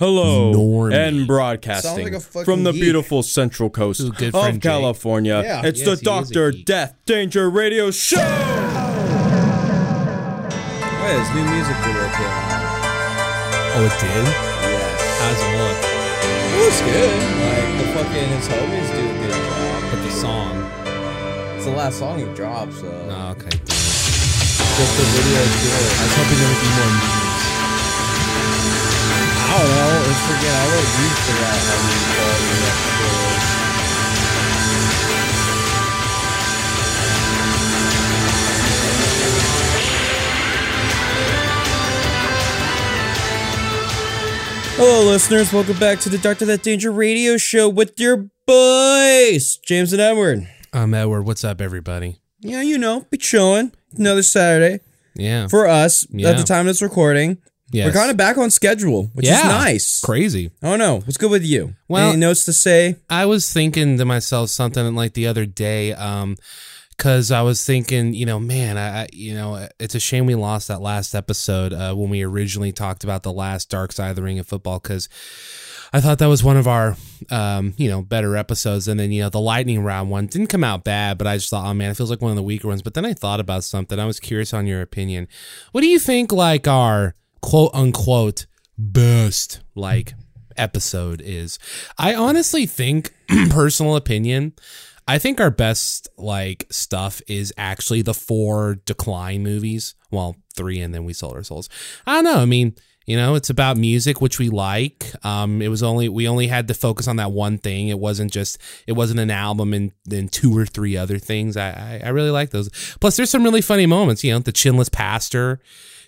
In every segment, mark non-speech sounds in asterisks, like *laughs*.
Hello, Normie. and broadcasting like a from the geek. beautiful Central Coast good of Jake. California. Yeah. It's Yes, the he is a Doctor. Death Danger Radio Show. Wait, there's new music video came out. Oh, it did? Yes. How's it look? It was good. Like, the fucking, his homies do a good job. But the song. It's the last song he dropped, so. Oh, ah, okay. Just the video is good. I was hoping there would be more memes. I don't know. Let's forget. I wrote you figure out how quality that video. Hello, listeners. Welcome back to the Doctor Death Danger Radio Show with your boys, James and Edward. I'm Edward. What's up, everybody? Yeah, you know, be chilling. Another Saturday Yeah. for us Yeah. at the time of this recording. Yes. We're kind of back on schedule, which yeah. is nice. Crazy. Oh don't. What's good with you? Well- Any notes to say? I was thinking to myself something like the other day, um, because I was thinking, you know, man, I, I, you know, it's a shame we lost that last episode uh, when we originally talked about the last Dark Side of the Ring of football, because I thought that was one of our, um, you know, better episodes. And then, you know, the lightning round one didn't come out bad, but I just thought, oh man, it feels like one of the weaker ones. But then I thought about something. I was curious on your opinion. What do you think, like our quote unquote best like episode is? I honestly think, *clears throat* personal opinion, I think our best like stuff is actually the four decline movies. Well, three, and then we sold our souls. I don't know. I mean, you know, it's about music, which we like. Um, it was only we only had to focus on that one thing. It wasn't just it wasn't an album and then two or three other things. I I, I really like those. Plus, there's some really funny moments. You know, the chinless pastor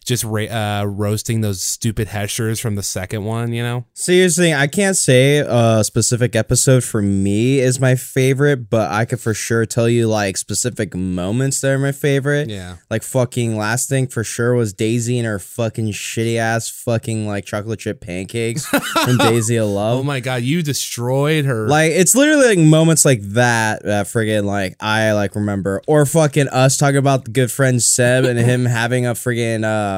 just ra- uh, roasting those stupid Heshers from the second one. You know, Seriously, I can't say a specific episode for me is my favorite, but I could for sure tell you like specific moments that are my favorite. yeah. Like fucking last thing for sure was Daisy and her fucking shitty ass fucking like chocolate chip pancakes from *laughs* Daisy of Love. Oh my god, you destroyed her. Like it's literally like moments like that that friggin' like I like remember, or fucking us talking about the good friend Seb and him *laughs* having a friggin' uh,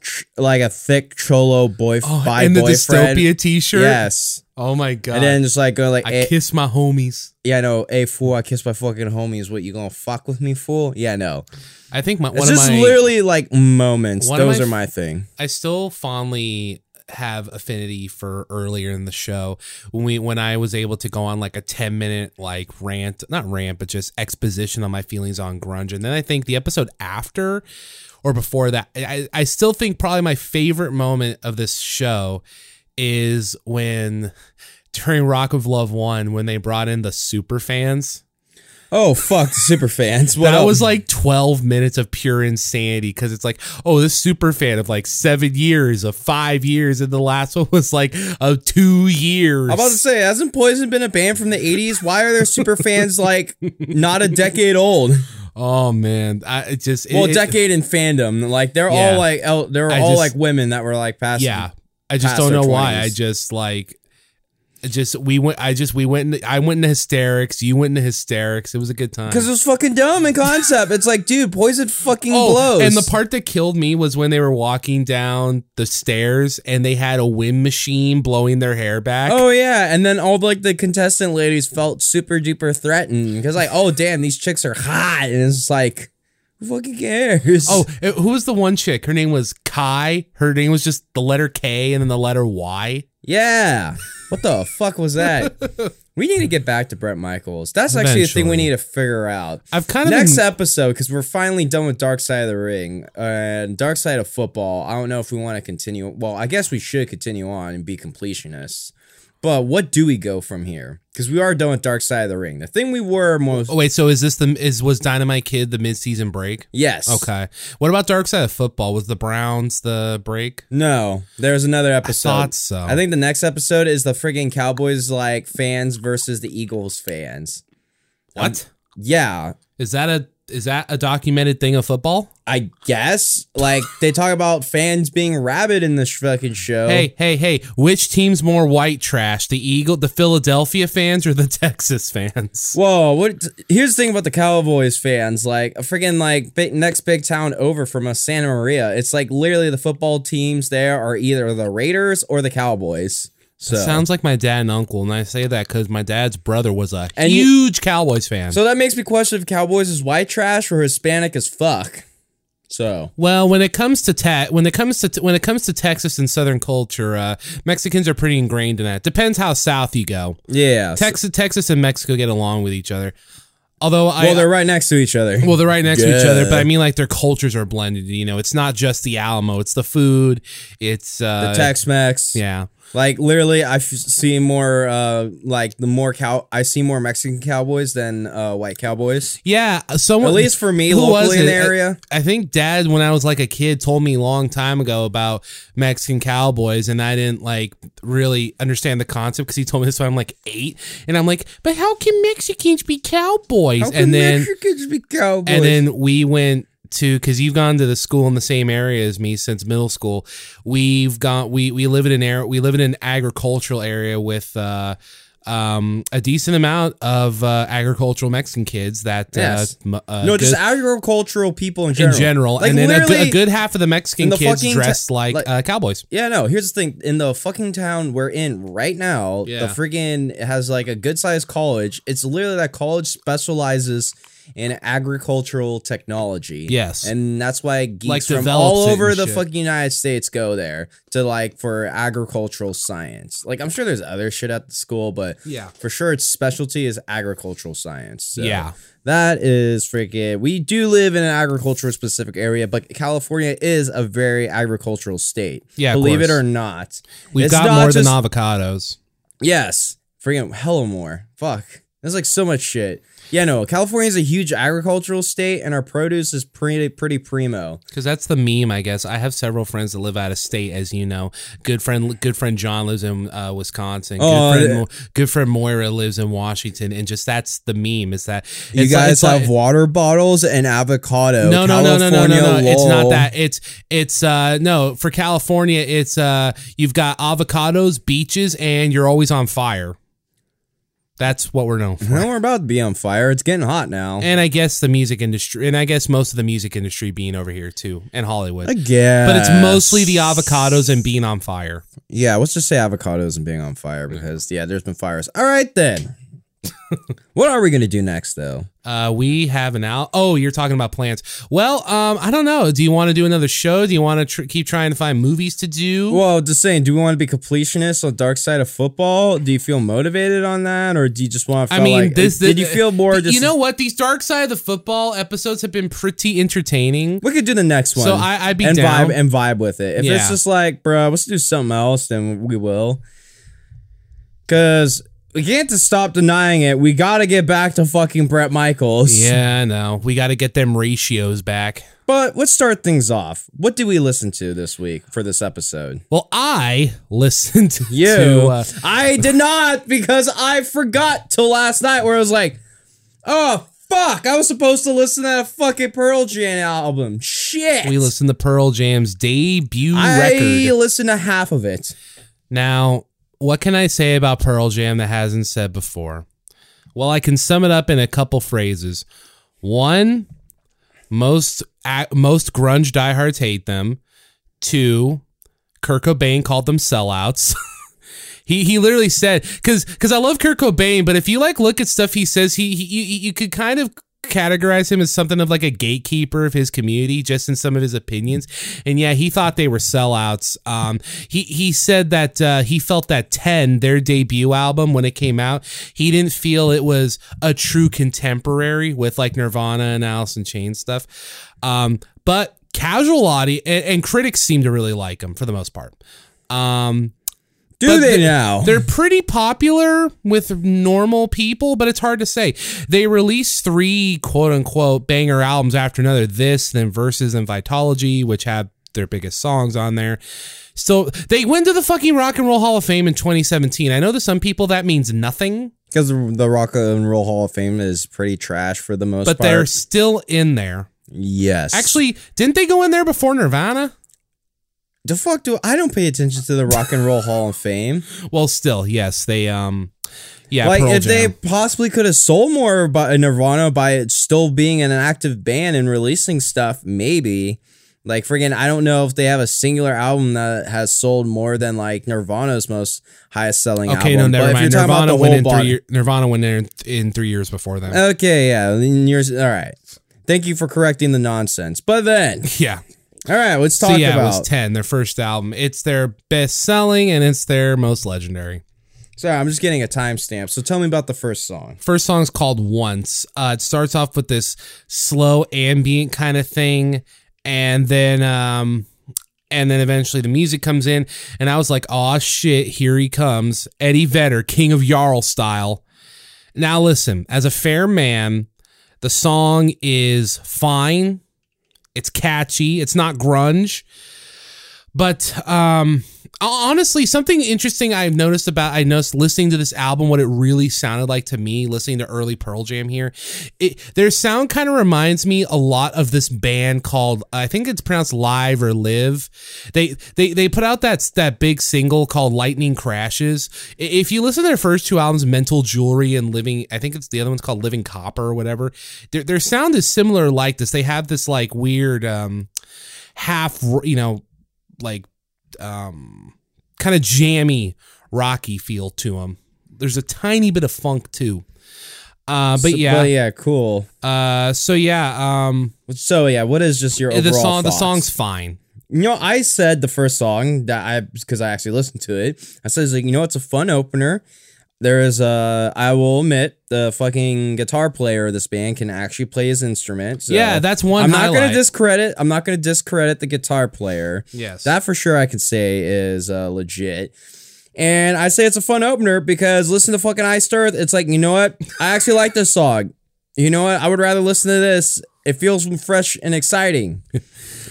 tr- like a thick cholo boy Oh, and the boyfriend. dystopia T-shirt. Yes, Oh my god. and then just like going like, I eh, kiss my homies. yeah, I no, hey fool, I kiss my fucking homies. What you gonna fuck with me, fool? Yeah, no. I think my one It's of just my literally like moments. Those my are my thing. I still fondly have affinity for earlier in the show when we when I was able to go on like a 10 minute like rant, not rant, but just exposition on my feelings on grunge. And then I think the episode after or before that, I, I still think probably my favorite moment of this show is when during Rock of Love 1 when they brought in the super fans. Oh fuck, the super fans. What that else? was like 12 minutes of pure insanity because it's like, oh, this super fan of like seven years, of five years, and the last one was like of two years. I'm about to say, hasn't Poison been a band from the 80s? Why are there super fans like not a decade old? Oh man, I it just Well, it, decade in fandom. Like they're Yeah. all like el- they're I all just- like women that were like past. yeah. I just don't know why. I just like. Just we went. I just we went. I went into hysterics. You went into hysterics. It was a good time. Because it was fucking dumb in concept. It's like, dude, Poison fucking Oh, blows. and the part that killed me was when they were walking down the stairs and they had a wind machine blowing their hair back. Oh yeah, and then all like the contestant ladies felt super duper threatened because like, oh damn, these chicks are hot, and it's like, who fucking cares? Oh, who was the one chick? Her name was Kai. Her name was just the letter K and then the letter Y. yeah, what the fuck was that? *laughs* we need to get back to Bret Michaels. That's actually a thing we need to figure out. I've kind of Next been, episode, because we're finally done with Dark Side of the Ring and Dark Side of Football. I don't know if we want to continue. Well, I guess we should continue on and be completionists. But what do we go from here? Because we are done with Dark Side of the Ring. The thing we were most Oh wait, so is this the is was Dynamite Kid the mid season break? yes, Okay. What about Dark Side of Football? Was the Browns the break? No, there's another episode. I thought so. I think the next episode is the friggin' Cowboys like fans versus the Eagles fans. What Yeah, is that a is that a documented thing of football? I guess like they talk about fans being rabid in this fucking show. Hey, hey, hey! Which team's more white trash? The Eagle, the Philadelphia fans, or the *laughs* Texas fans? Whoa! What? Here's the thing about the Cowboys fans. Like a freaking like big, next big town over from us, Santa Maria. It's like literally the football teams there are either the Raiders or the Cowboys. So Sounds like my dad and uncle, and I say that because my dad's brother was a And you- huge Cowboys fan. so that makes me question if Cowboys is white trash or Hispanic as fuck. So Well, when it comes to te- when it comes to when it comes to Texas and Southern culture, uh, Mexicans are pretty ingrained in that. Depends how south you go. yeah, Texas, Texas, and Mexico get along with each other. Although I, well they're right next to each other. well, they're right next to each other, but I mean, like their cultures are blended. You know, it's not just the Alamo; it's the food, it's uh, the Tex-Mex. Yeah, Like literally, I see more uh like the more cow. I see more Mexican cowboys than uh white cowboys. yeah. Someone, At least for me, who was locally in the area. I, I think Dad, when I was like a kid, told me a long time ago about Mexican cowboys, and I didn't like really understand the concept because he told me this when I'm like eight, and I'm like, but how can Mexicans be cowboys? How can and then Mexicans be cowboys? and then we went to because you've gone to the school in the same area as me since middle school. We've gone we we live in an area we live in an agricultural area with uh um a decent amount of uh agricultural Mexican kids that Yes. uh, uh no, good- just agricultural people in general. in general. Like, and then a good, literally- a good half of the Mexican the kids dressed ta- like, like- uh, cowboys. Yeah, no. Here's the thing: in the fucking town we're in right now, Yeah. the friggin' has like a good sized college. It's literally that college specializes in agricultural technology. Yes. and that's why geeks Like, from all over the shit. fucking United States go there to like for agricultural science. Like I'm sure there's other shit at the school, but Yeah. for sure its specialty is agricultural science. So Yeah. that is freaking. We do live in an agricultural specific area, but California is a very agricultural state. Yeah, believe it or not. We've It's got more just- than avocados. Yes, freaking hella more. Fuck, there's like so much shit. Yeah, no, California is a huge agricultural state, and our produce is pretty pretty primo. Because that's the meme, I guess. I have several friends that live out of state, as you know. Good friend, good friend John lives in uh, Wisconsin. Good, Oh, friend, yeah. Good friend Moira lives in Washington, and just that's the meme. Is that You it's like- guys it's have like- water bottles and avocado. no, no, no, no, no, no, no. It's not that. It's it's uh no for California. It's uh you've got avocados, beaches, and you're always on fire. That's what we're known for. No, *laughs* we're about to be on fire. It's getting hot now. And I guess the music industry, and I guess most of the music industry being over here too, and Hollywood. I guess, but it's mostly the avocados and being on fire. Yeah, let's just say avocados and being on fire because yeah, there's been fires. All right then. *laughs* what are we gonna do next though? Uh, we have an out. Oh, you're talking about plants. Well, um, I don't know. Do you want to do another show? Do you want to tr- keep trying to find movies to do? Well, just saying, do we want to be completionists on Dark Side of Football? Do you feel motivated on that, or do you just want to? I mean, like, this. did you feel more? Just you know what? These Dark Side of the Football episodes have been pretty entertaining. we could do the next one. So I- I'd be and down. vibe and vibe with it. If Yeah. it's just like, bro, let's do something else, then we will. Because we can't just stop denying it. We got to get back to fucking Bret Michaels. Yeah, no. We got to get them ratios back. But let's start things off. What did we listen to this week for this episode? Well, I *laughs* listened You. to. Uh, I did not because I forgot till last night where I was like, oh, fuck. I was supposed to listen to that fucking Pearl Jam album. Shit. we listened to Pearl Jam's debut I record. I listened to half of it. Now, what can I say about Pearl Jam that hasn't said before? Well, I can sum it up in a couple phrases. One, most most grunge diehards hate them. Two, Kurt Cobain called them sellouts. *laughs* he he literally said because because I love Kurt Cobain, but if you like look at stuff he says, he, he you, you could kind of categorize him as something of like a gatekeeper of his community just in some of his opinions. And yeah he thought they were sellouts. Um he he said that uh he felt that 10 their debut album when it came out he didn't feel it was a true contemporary with like nirvana and alice in chains stuff. Um but casual audience and, and critics seem to really like him for the most part. Um Do but they they're- now? They're pretty popular with normal people, but it's hard to say. They released three quote unquote banger albums after another. This, then Verses and Vitology, which have their biggest songs on there. So they went to the fucking Rock and Roll Hall of Fame in 2017. I know to some people that means nothing. Because the Rock and Roll Hall of Fame is pretty trash for the most but part. But they're still in there. yes. Actually, didn't they go in there before Nirvana? The fuck do I don't pay attention to the Rock and Roll Hall of Fame. *laughs* Well, still, yes, they um, yeah, like Pearl if they possibly could have sold more by Nirvana by it still being an active band and releasing stuff, maybe. Like friggin', I don't know if they have a singular album that has sold more than like Nirvana's most highest selling Okay, album. no, never if mind. you're talking about Nirvana went in three. Year, Nirvana went in in three years before them. Okay, yeah, years. All right. Thank you for correcting the nonsense. But then, *laughs* yeah. All right, let's talk So yeah, it was ten. Their first album. It's their best selling and it's their most legendary. Sorry, I'm just getting a timestamp. So tell me about the first song. First song's called Once. Uh, it starts off with this slow ambient kind of thing, and then um, and then eventually the music comes in, and I was like, "Oh shit, here he comes, Eddie Vedder, King of Jarl style." Now listen, as a fair man, the song is fine. It's catchy. It's not grunge. But um honestly, something interesting I've noticed about I noticed listening to this album, what it really sounded like to me, listening to early Pearl Jam here. It their sound kind of reminds me a lot of this band called I think it's pronounced Live or Live. They they they put out that that big single called Lightning Crashes. If you listen to their first two albums, Mental Jewelry and Living, I think it's the other one's called Living Copper or whatever. Their their sound is similar like this. They have this like weird um half you know like um kind of jammy rocky feel to them there's a tiny bit of funk too uh but So- yeah well, yeah, cool. uh so yeah um So yeah, what is just your overall the song the song's fine You know, I said the first song that I because I actually listened to it. I said, like, you know, it's a fun opener. There is a, I will admit, the fucking guitar player of this band can actually play his instrument. so yeah that's one I'm not highlight. gonna discredit. I'm not gonna discredit the guitar player. yes That for sure I can say is uh, legit. And I say it's a fun opener because listen to fucking Iced Earth. It's like, you know what? I actually like this song. You know what? I would rather listen to this. It feels fresh and exciting. *laughs*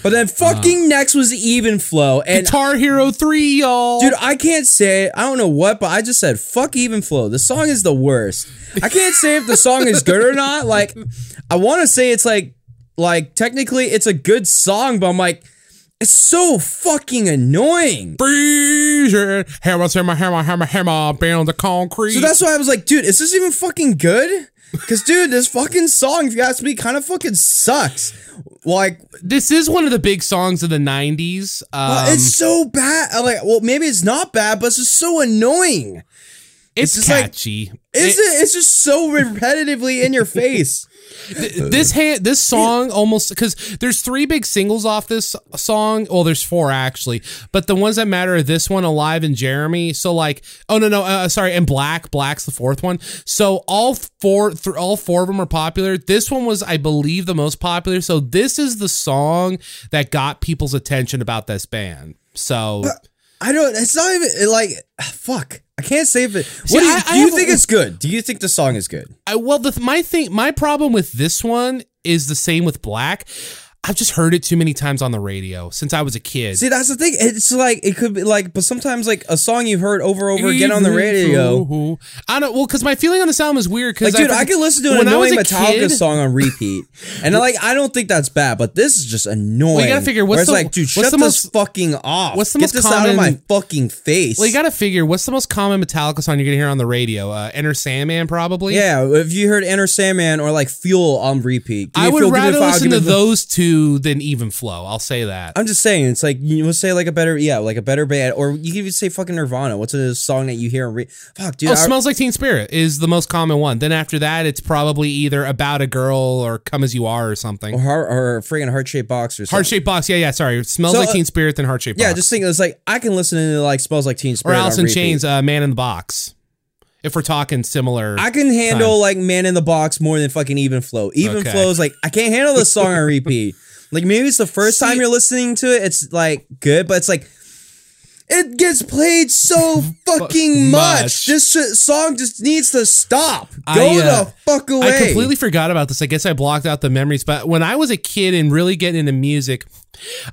But then fucking next was Even Flow. And guitar hero 3 y'all dude, I can't say, I don't know what, but I just said, fuck Even Flow. The song is the worst. I can't say if the song is good or not. Like, I want to say it's like, like technically it's a good song, but I'm like, it's so fucking annoying. Freezer, hammer, hammer, hammer, hammer, hammer, band the concrete. So that's why I was like, dude, is this even fucking good? Because, dude, this fucking song, if you ask me, kind of fucking sucks. Like, this is one of the big songs of the 90s. Um, it's so bad. I'm like, well, maybe it's not bad, but it's just so annoying. it's just like- catchy. Is it? It's just so repetitively in your face. This uh, hand this song almost because there's three big singles off this song. Well there's four actually. But the ones that matter are this one alive and jeremy. So like oh no no uh, uh sorry and black. Black's the fourth one. So all four th- all four of them are popular. This one was i believe the most popular. So this is the song that got people's attention about this band. So uh, I don't. It's not even like fuck. I can't say if it. See, What do you, I- do you have a- think it's good? Do you think the song is good? I, well, the my thing, my problem with this one is the same with Black. I've just heard it too many times on the radio since I was a kid. See, that's the thing. It's like it could be like, but sometimes like a song you've heard over and over again on the radio. I don't. Well, because my feeling on the album is weird. Like, Because dude, I, could listen to an I annoying Metallica kid- song on repeat, *laughs* and like I don't think that's bad, but this is just annoying. Well, you gotta figure, what's the- like, dude, what's shut the this most- fucking off. what's the Get most this out of my common- fucking face. Well, you got to figure what's the most common Metallica song you're gonna hear on the radio? Uh, Enter Sandman, probably. yeah, if you heard Enter Sandman or like Fuel on repeat, I would rather listen to those two than Even Flow. I'll say that. I'm just saying, it's like you would say like a better, yeah, like a better band, or you could even say fucking Nirvana. What's a song that you hear? And re- Fuck, dude. oh, I- Smells Like Teen Spirit is the most common one. Then after that, it's probably either About a Girl or Come as You Are or something. or, heart, or friggin' heart shaped box or something. Heart Shaped Box. Yeah, yeah. Sorry, it smells So, like uh, Teen Spirit than Heart Shaped Yeah, Box. just think it's like I can listen to like smells like Teen or Spirit. on Alice in. Chains, uh, Man in the Box. If we're talking similar, I can handle like Man in the Box more than fucking Even Flow. Even Okay. Flow is like I can't handle this song on repeat. *laughs* Like maybe it's the first See- time you're listening to it, it's like good, but it's like it gets played so *laughs* fucking much. Much. This sh- song just needs to stop. Go I, uh, the fuck away. I completely forgot about this. I guess I blocked out the memories. But when I was a kid and really getting into music,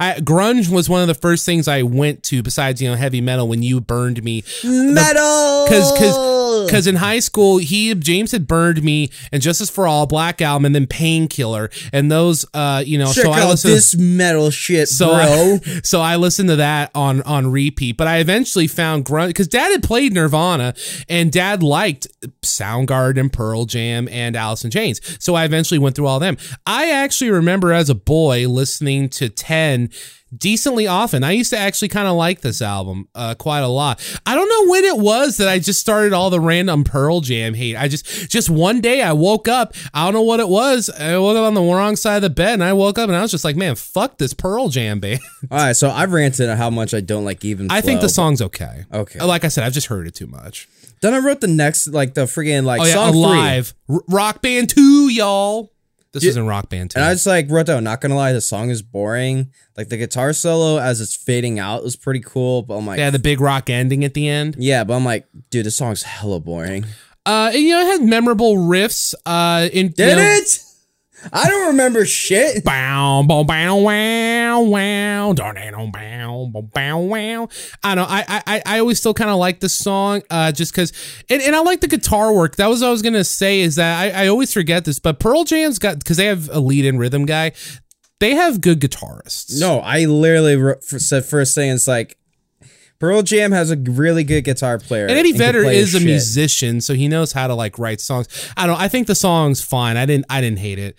I, grunge was one of the first things I went to besides you know heavy metal. When you burned me, metal 'cause ugh. because in high school he James had burned me and Justice for All, Black Album, and then Painkiller, and those uh you know check so I listened. this metal shit, so bro. I, *laughs* so I listened to that on on repeat, but I eventually found grunge because Dad had played Nirvana and Dad liked Soundgarden, Pearl Jam, and Alice in Chains. So I eventually went through all of them. I actually remember as a boy listening to Ten decently often. I used to actually kind of like this album uh, quite a lot. I don't know when it was that I just started all the random Pearl Jam hate. I just just one day I woke up. I don't know what it was. I woke up on the wrong side of the bed and I woke up and I was just like, man, fuck this Pearl Jam band. *laughs* All right, so I've ranted on how much I don't like even. I think the song's okay. Okay. Like I said, I've just heard it too much. Then I wrote the next, like the friggin' like Oh yeah, song three. Alive, R- Rock Band Two, y'all. This Yeah. isn't Rock Band Two. And I just like wrote down, not gonna lie, the song is boring. Like the guitar solo as it's fading out was pretty cool, but I'm like, yeah, the big rock ending at the end. yeah, but I'm like, dude, this song's hella boring. Uh, and, you know, it had memorable riffs. Uh, in Did you know, it? I don't remember shit. *laughs* Bow, bow, bow, wow, wow, darn, bow, bow, bow, wow. I don't know. I, I, I always still kind of like this song, uh, just because, and, and I like the guitar work. That was what I was gonna say. Is that I, I always forget this, but Pearl Jam's got because they have a lead in rhythm guy. They have good guitarists. No, I literally for, said first thing. It's like Pearl Jam has a really good guitar player, And Eddie Vedder is a shit. musician, so he knows how to like write songs. I don't. I think the song's fine. I didn't. I didn't hate it.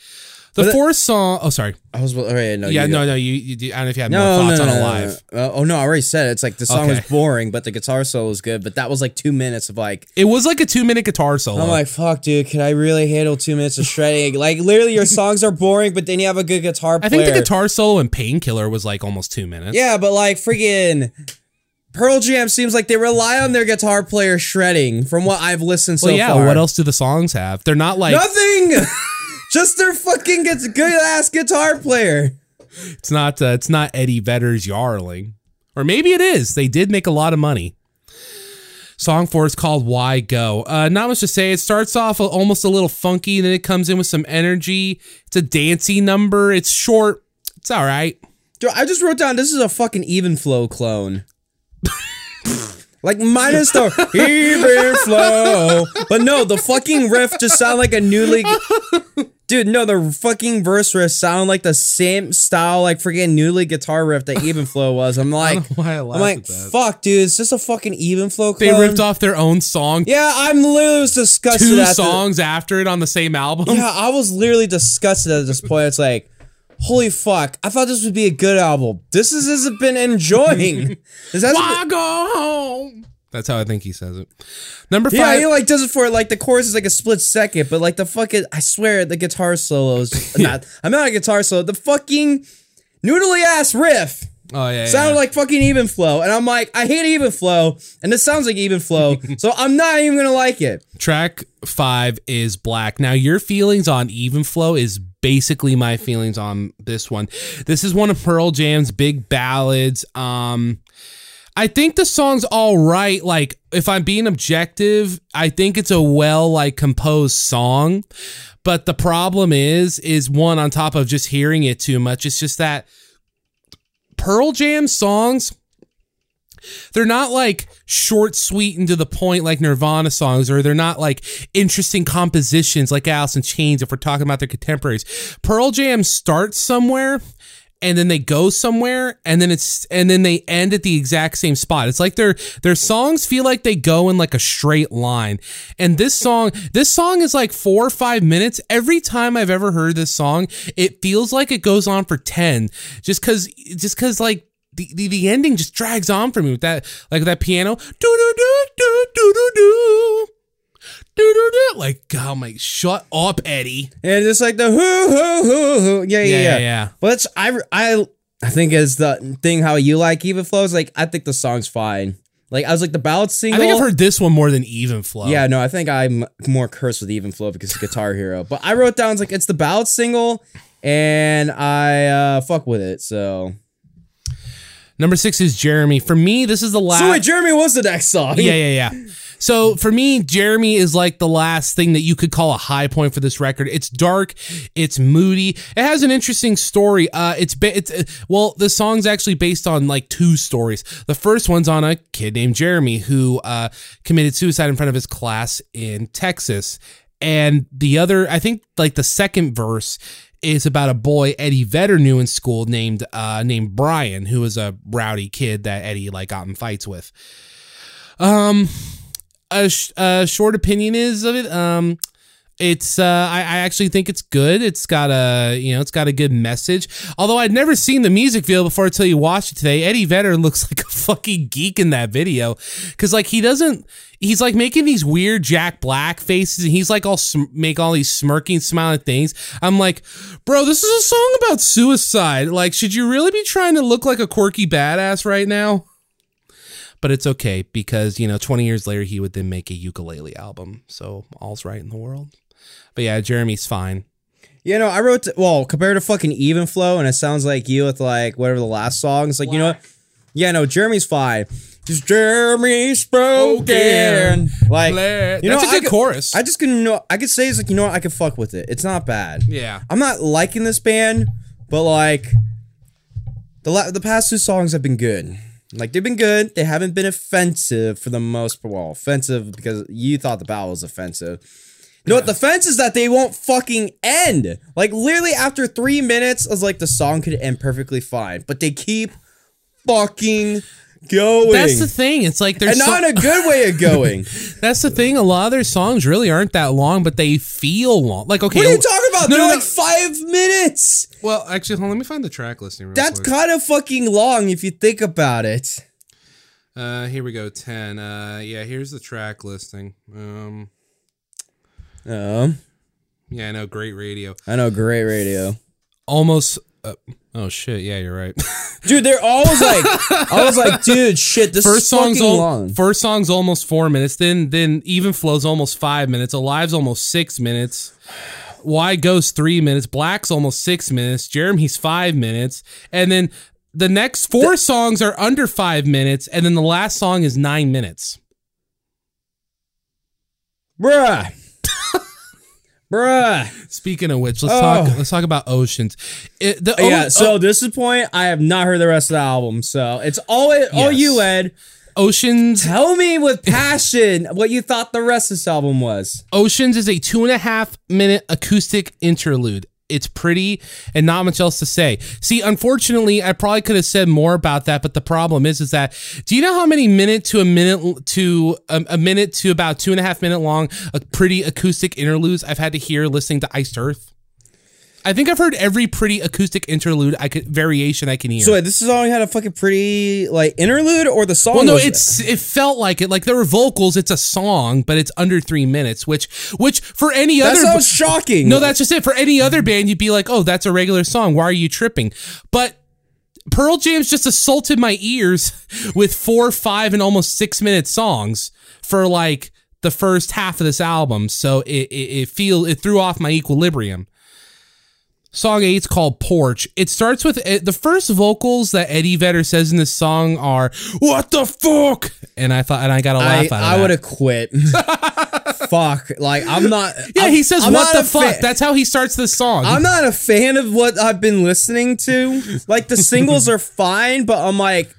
The But it- fourth song. Oh, sorry. I was, oh, yeah, no, yeah, you no, no. You, you. I don't know if you have No, more thoughts no, on no, no, Alive. no. Uh, oh no, I already said it. It's like the song was boring, but the guitar solo was good. But that was like two minutes of like It was like a two minute guitar solo. I'm like, fuck, dude. Can I really handle two minutes of shredding? *laughs* like, literally, your songs are boring, but then you have a good guitar Player. I think the guitar solo in Painkiller was like almost two minutes. Yeah, but like, friggin' Pearl Jam seems like they rely on their guitar player shredding. From what I've listened so Well, yeah. far. What else do the songs have? They're not like Nothing. *laughs* Just their fucking good ass guitar player. it's not. Uh, it's not Eddie Vedder's Yarling, or maybe it is. They did make a lot of money. Song four is called "Why Go." Uh, not much to say. It starts off almost a little funky, then it comes in with some energy. It's a dancey number. It's short. It's all right. Dude, I just wrote down this is a fucking even flow clone. Like minus the even flow. But no, the fucking riff just sound like a newly Dude, no, the fucking verse riff sound like the same style, like freaking newly guitar riff that Even Flow was. I'm *laughs* like, why I I'm like, fuck, dude, it's just a fucking Even Flow They ripped off their own song. Yeah, I'm literally was disgusted Two at the- songs after it on the same album. Yeah, I was literally disgusted at this point. It's like, holy fuck! I thought this would be a good album. This is hasn't been enjoying. *laughs* This hasn't Why been- go home? That's how I think he says it. Number five. yeah, five. he like does it for like the chorus is like a split second, but like the fucking I swear the guitar solos. *laughs* not, I'm not a guitar solo. The fucking noodly ass riff oh yeah, yeah, sounded yeah. like fucking even flow, and I'm like, I hate even flow, and this sounds like even flow, *laughs* so I'm not even gonna like it. Track five is black. Now your feelings on even flow is basically my feelings on this one. This is one of Pearl Jam's big ballads. Um, I think the song's all right. Like, if I'm being objective, I think it's a well like composed song. But the problem is, is one on top of just hearing it too much. It's just that Pearl Jam songs they're not like short, sweet, and to the point like Nirvana songs, or they're not like interesting compositions like Alice in Chains if we're talking about their contemporaries. Pearl Jam starts somewhere and then they go somewhere and then it's and then they end at the exact same spot. It's like their their songs feel like they go in like a straight line. And this song, this song is like 4 or 5 minutes. Every time I've ever heard this song, it feels like it goes on for 10 just cuz just cuz like the, the, the ending just drags on for me with that like that piano do do do do do do do do do do like God, I'm like shut up Eddie And just like the hoo hoo hoo hoo. Yeah, yeah, Yeah, yeah. yeah. But it's, I, I, I think is the thing how you like even flows. Like I think the song's fine. Like I was like the ballad single. I think I've heard this one more than even flow Yeah, no, I think I'm more cursed with even flow because it's Guitar Hero. But I wrote down it's like it's the ballad single, and I uh fuck with it. So. Number six is Jeremy for me this is the last So wait, Jeremy was the next song. yeah yeah yeah So for me, Jeremy is like the last thing that you could call a high point for this record. It's dark, it's moody. It has an interesting story. Uh, it's ba- it's uh, well, the song's actually based on like two stories. The first one's on a kid named Jeremy who uh, committed suicide in front of his class in Texas, and the other, I think, like the second verse is about a boy Eddie Vedder knew in school named uh, named Brian, who was a rowdy kid that Eddie like got in fights with. Um, a, sh- a short opinion is of it. Um, it's uh, I, I actually think it's good. It's got a you know it's got a good message. Although I'd never seen the music video before until you watched it today. Eddie Vedder *laughs* looks like a fucking geek in that video because like he doesn't. He's like making these weird Jack Black faces, and he's like all sm- make all these smirking, smiling things. I'm like, bro, this is a song about suicide. Like, should you really be trying to look like a quirky badass right now? but it's okay because you know 20 years later he would then make a ukulele album so all's right in the world but yeah jeremy's fine You know, I wrote well compared to fucking even flow, and it sounds like you with like whatever the last song. It's like you know what? Yeah, no, Jeremy's fine. Just Jeremy spoken. Like you know, that's a I good could- chorus I just can know. I could say it's like you know what? I could fuck with it. It's not bad. yeah I'm not liking this band, but like the la- the past two songs have been good. Like they've been good. They haven't been offensive for the most part. Well, offensive because you thought the battle was offensive. You know what? The fence is that they won't fucking end. Like literally after three minutes, I was like the song could end perfectly fine, but they keep fucking going. that's the thing it's like there's and not so- in a good way of going. *laughs* that's the thing a lot of their songs really aren't that long but they feel long like okay what are you talking about? No, They're no, no. like five minutes. well actually hold on, let me find the track listing real That's quick. kind of fucking long if you think about it. uh here we go 10 uh yeah here's the track listing um Um, yeah i know great radio I know, great radio. almost uh, oh shit yeah you're right *laughs* Dude, they're always like, I was like, dude, shit, this first is song's al- long. first song's almost four minutes. Then then even flows almost five minutes. Alive's almost six minutes. Why goes three minutes. Black's almost six minutes. Jeremy's five minutes, and then the next four songs are under five minutes, and then the last song is nine minutes. Bruh. *laughs* Bruh. Speaking of which, let's Oh. talk. Let's talk about Oceans. It, the yeah, O- so this is point. I have not heard the rest of the album, so it's all, all Yes. you, Ed. Oceans Tell me with passion *laughs* what you thought the rest of this album was. Oceans is a two and a half minute acoustic interlude. It's pretty and not much else to say. See, unfortunately, I probably could have said more about that, but the problem is, is that do you know how many minute to a minute to a, a minute to about two and a half minute long, a pretty acoustic interludes I've had to hear listening to Iced Earth? I think I've heard every pretty acoustic interlude I could variation I can hear. So wait, this is all you had a fucking pretty like interlude or the song? Well, no, it's it felt like it. Like there were vocals. It's a song, but it's under three minutes. Which, which for any that other sounds shocking. No, that's just it. For any other band, you'd be like, oh, that's a regular song. Why are you tripping? But Pearl Jam's just assaulted my ears *laughs* with four, five, and almost six minute songs for like the first half of this album. So it it, it feel it threw off my equilibrium. Song eight's called Porch. It starts with eh, the first vocals that Eddie Vedder says in this song are "What the fuck," and I thought, and I got a laugh out of I would have quit. *laughs* Fuck. Like I'm not. Yeah, I'm- he says, I'm "What the fuck." That's how he starts the song. I'm not a fan of what I've been listening to. Like the singles *laughs* are fine, but I'm like,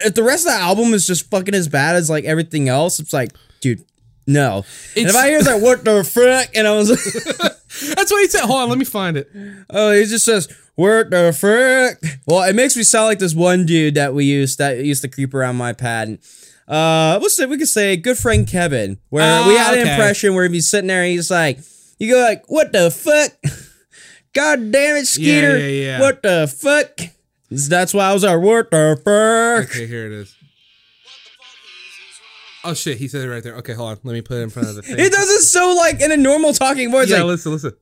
if the rest of the album is just fucking as bad as like everything else, it's like, dude, no. And It's- if I hear that, what the frick, and I was like, *laughs* That's what he said. Hold on, let me find it. oh, he just says, what the frick. Well, it makes me sound like this one dude that we used that used to creep around my pad. Uh, what's it? We could say good friend Kevin, where Ah, we had an impression where he's sitting there, and he's like, you go like, what the fuck? *laughs* God damn it, Skeeter! yeah, yeah. What the fuck? That's why I was like, what the fuck? Okay, here it is. Oh shit, he said it right there. Okay, hold on. Let me put it in front of the *laughs* thing. It does it so like in a normal talking voice, yeah, like, listen, listen.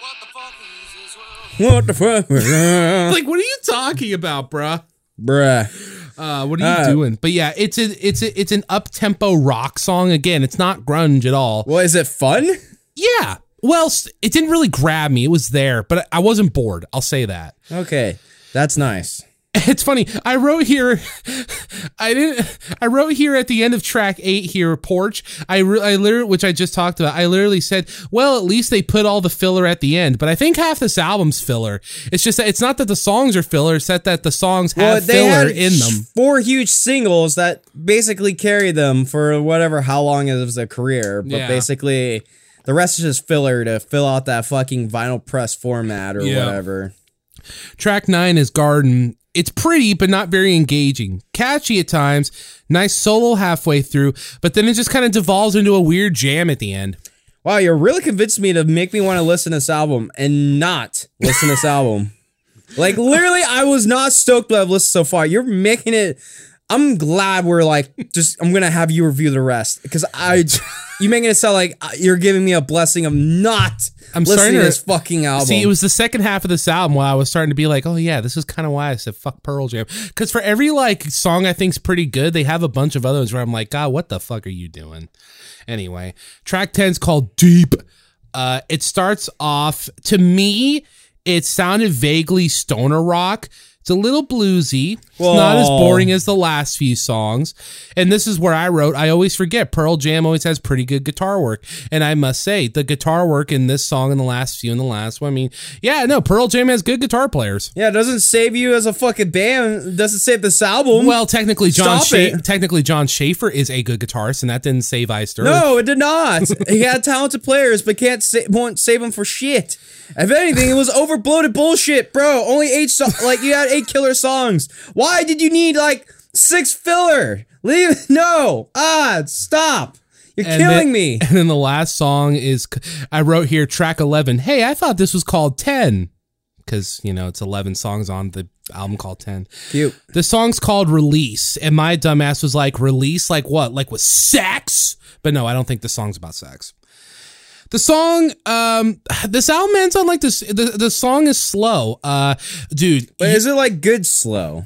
what the fuck? Is this? What the fuck? *laughs* Like, what are you talking about, bruh? Bruh. Uh, what are you Uh, doing? But yeah, it's a, it's a, it's an up tempo rock song. Again, it's not grunge at all. Well, is it fun? Yeah. Well, it didn't really grab me. It was there, but I wasn't bored. I'll say that. Okay, that's nice. *laughs* It's funny. I wrote here. *laughs* I didn't. I wrote here at the end of track eight here, porch. I re, I literally, which I just talked about. I literally said, well, at least they put all the filler at the end. But I think half this album's filler. It's just that it's not that the songs are filler. It's that that the songs have filler in them. four huge singles that basically carry them for whatever how long was a career. But Yeah. basically, the rest is just filler to fill out that fucking vinyl press format or Yeah. whatever. Track nine is Garden. It's pretty, but not very engaging. Catchy at times. Nice solo halfway through, but then it just kind of devolves into a weird jam at the end. Wow, you're really convinced me to make me want to listen to this album and not listen to this album. *laughs* Like literally, I was not stoked that I've listened so far. You're making it. I'm glad we're like just. I'm gonna have you review the rest because I. You making it sound like uh, you're giving me a blessing of not I'm listening starting to this fucking album. See, it was the second half of this album where I was starting to be like, oh yeah, this is kind of why I said fuck Pearl Jam. Because for every like song I think's pretty good, they have a bunch of others where I'm like, God, what the fuck are you doing? Anyway, track 10's called Deep. Uh, it starts off to me, it sounded vaguely stoner rock. It's a little bluesy. It's not as boring as the last few songs. And this is where I wrote, I always forget Pearl Jam always has pretty good guitar work. And I must say, the guitar work in this song and the last few and the last one, I mean, yeah, no, Pearl Jam has good guitar players. yeah, it doesn't save you as a fucking band. It doesn't save this album. Well, technically, John Scha- technically Jon Schaffer is a good guitarist, and that didn't save Iced Earth. No, it did not. he had talented players, but can't sa- won't save them for shit. If anything, it was overbloated bullshit, bro. Only eight so- like you had eight killer songs. Why did you need like six filler? Leave *laughs* no. Ah, stop. You're And killing then- me. *laughs* And then the last song is I wrote here track 11. Hey, I thought this was called 10 cuz you know, it's 11 songs on the album called 10. Cute. The song's called Release and my dumbass was like release like what? Like with sex? But no, I don't think the song's about sex. The song, um, this album ends on like this. The, the song is slow, uh, dude. But is it like good slow?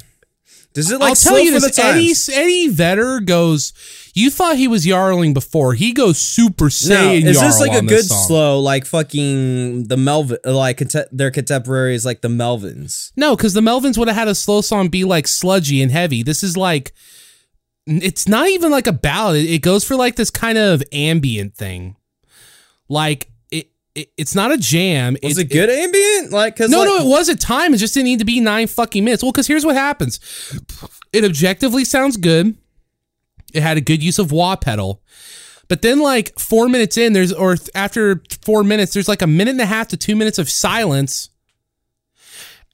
Does it like I'll slow tell you for this: Eddie? Eddie Vedder goes. You thought he was yarling before. He goes Super No, Saiyan. is this like a good slow, like fucking the Melvin, like their contemporaries, like the Melvins? No, because the Melvins would have had a slow song be like sludgy and heavy. This is like, it's not even like a ballad. It goes for like this kind of ambient thing. Like it, it it's not a jam. Was It's- it good ambient? Like, cause No, like, no, it was at time. It just didn't need to be nine fucking minutes. Well, because here's what happens. It objectively sounds good. It had a good use of wah pedal. But then, like four minutes in, there's or after four minutes, there's like a minute and a half to two minutes of silence,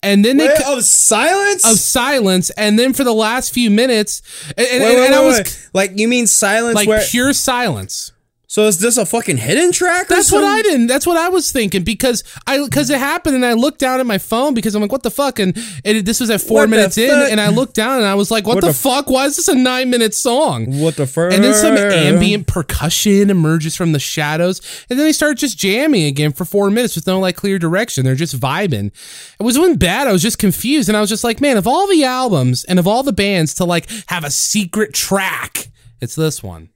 and then they Wait, c- of silence. of silence, and then for the last few minutes, and, and, Wait, wait, and I was wait. like you mean silence? like where pure silence. So is this a fucking hidden track? That's what I didn't. That's what I was thinking because I because it happened and I looked down at my phone because I'm like, what the fuck? And it, this was at four What minutes in, and I looked down and I was like, what, What the, the fuck? Why is this a nine minute song? What the fuck? And then some ambient percussion emerges from the shadows, and then they start just jamming again for four minutes with no like clear direction. They're just vibing. It was wasn't bad. I was just confused, and I was just like, man, of all the albums and of all the bands to like have a secret track, it's this one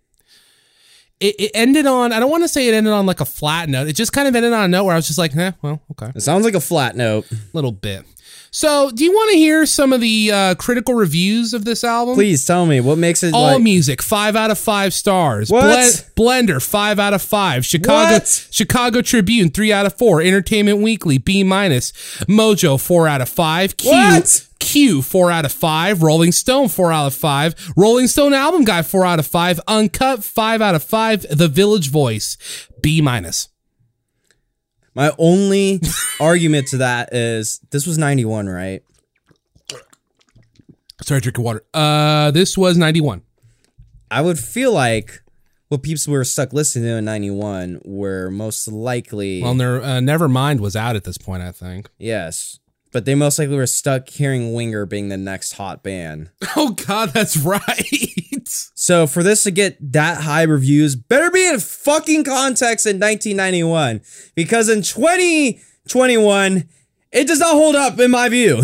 it, it ended on I don't want to say it ended on like a flat note. It just kind of ended on a note where I was just like, eh, well, okay, It sounds like a flat note. little bit. So, do you want to hear some of the uh, critical reviews of this album? Please tell me what makes it All like. music, five out of five stars. What? Blender, five out of five. Chicago What? Chicago Tribune, three out of four. Entertainment Weekly, B minus. Mojo, four out of five. Q, What? Q, four out of five. Rolling Stone, four out of five. Rolling Stone Album Guide, four out of five. Uncut, five out of five. The Village Voice, B minus. My only *laughs* argument to that is this was 91, right? Sorry, drinking water. Uh, this was ninety one. I would feel like what people were stuck listening to in 91 were most likely. Well, their uh, Nevermind was out at this point, I think. yes. But they most likely were stuck hearing Winger being the next hot band. *laughs* Oh God, that's right. *laughs* So for this to get that high reviews, better be in fucking context in 1991 because in 2021 it does not hold up in my view.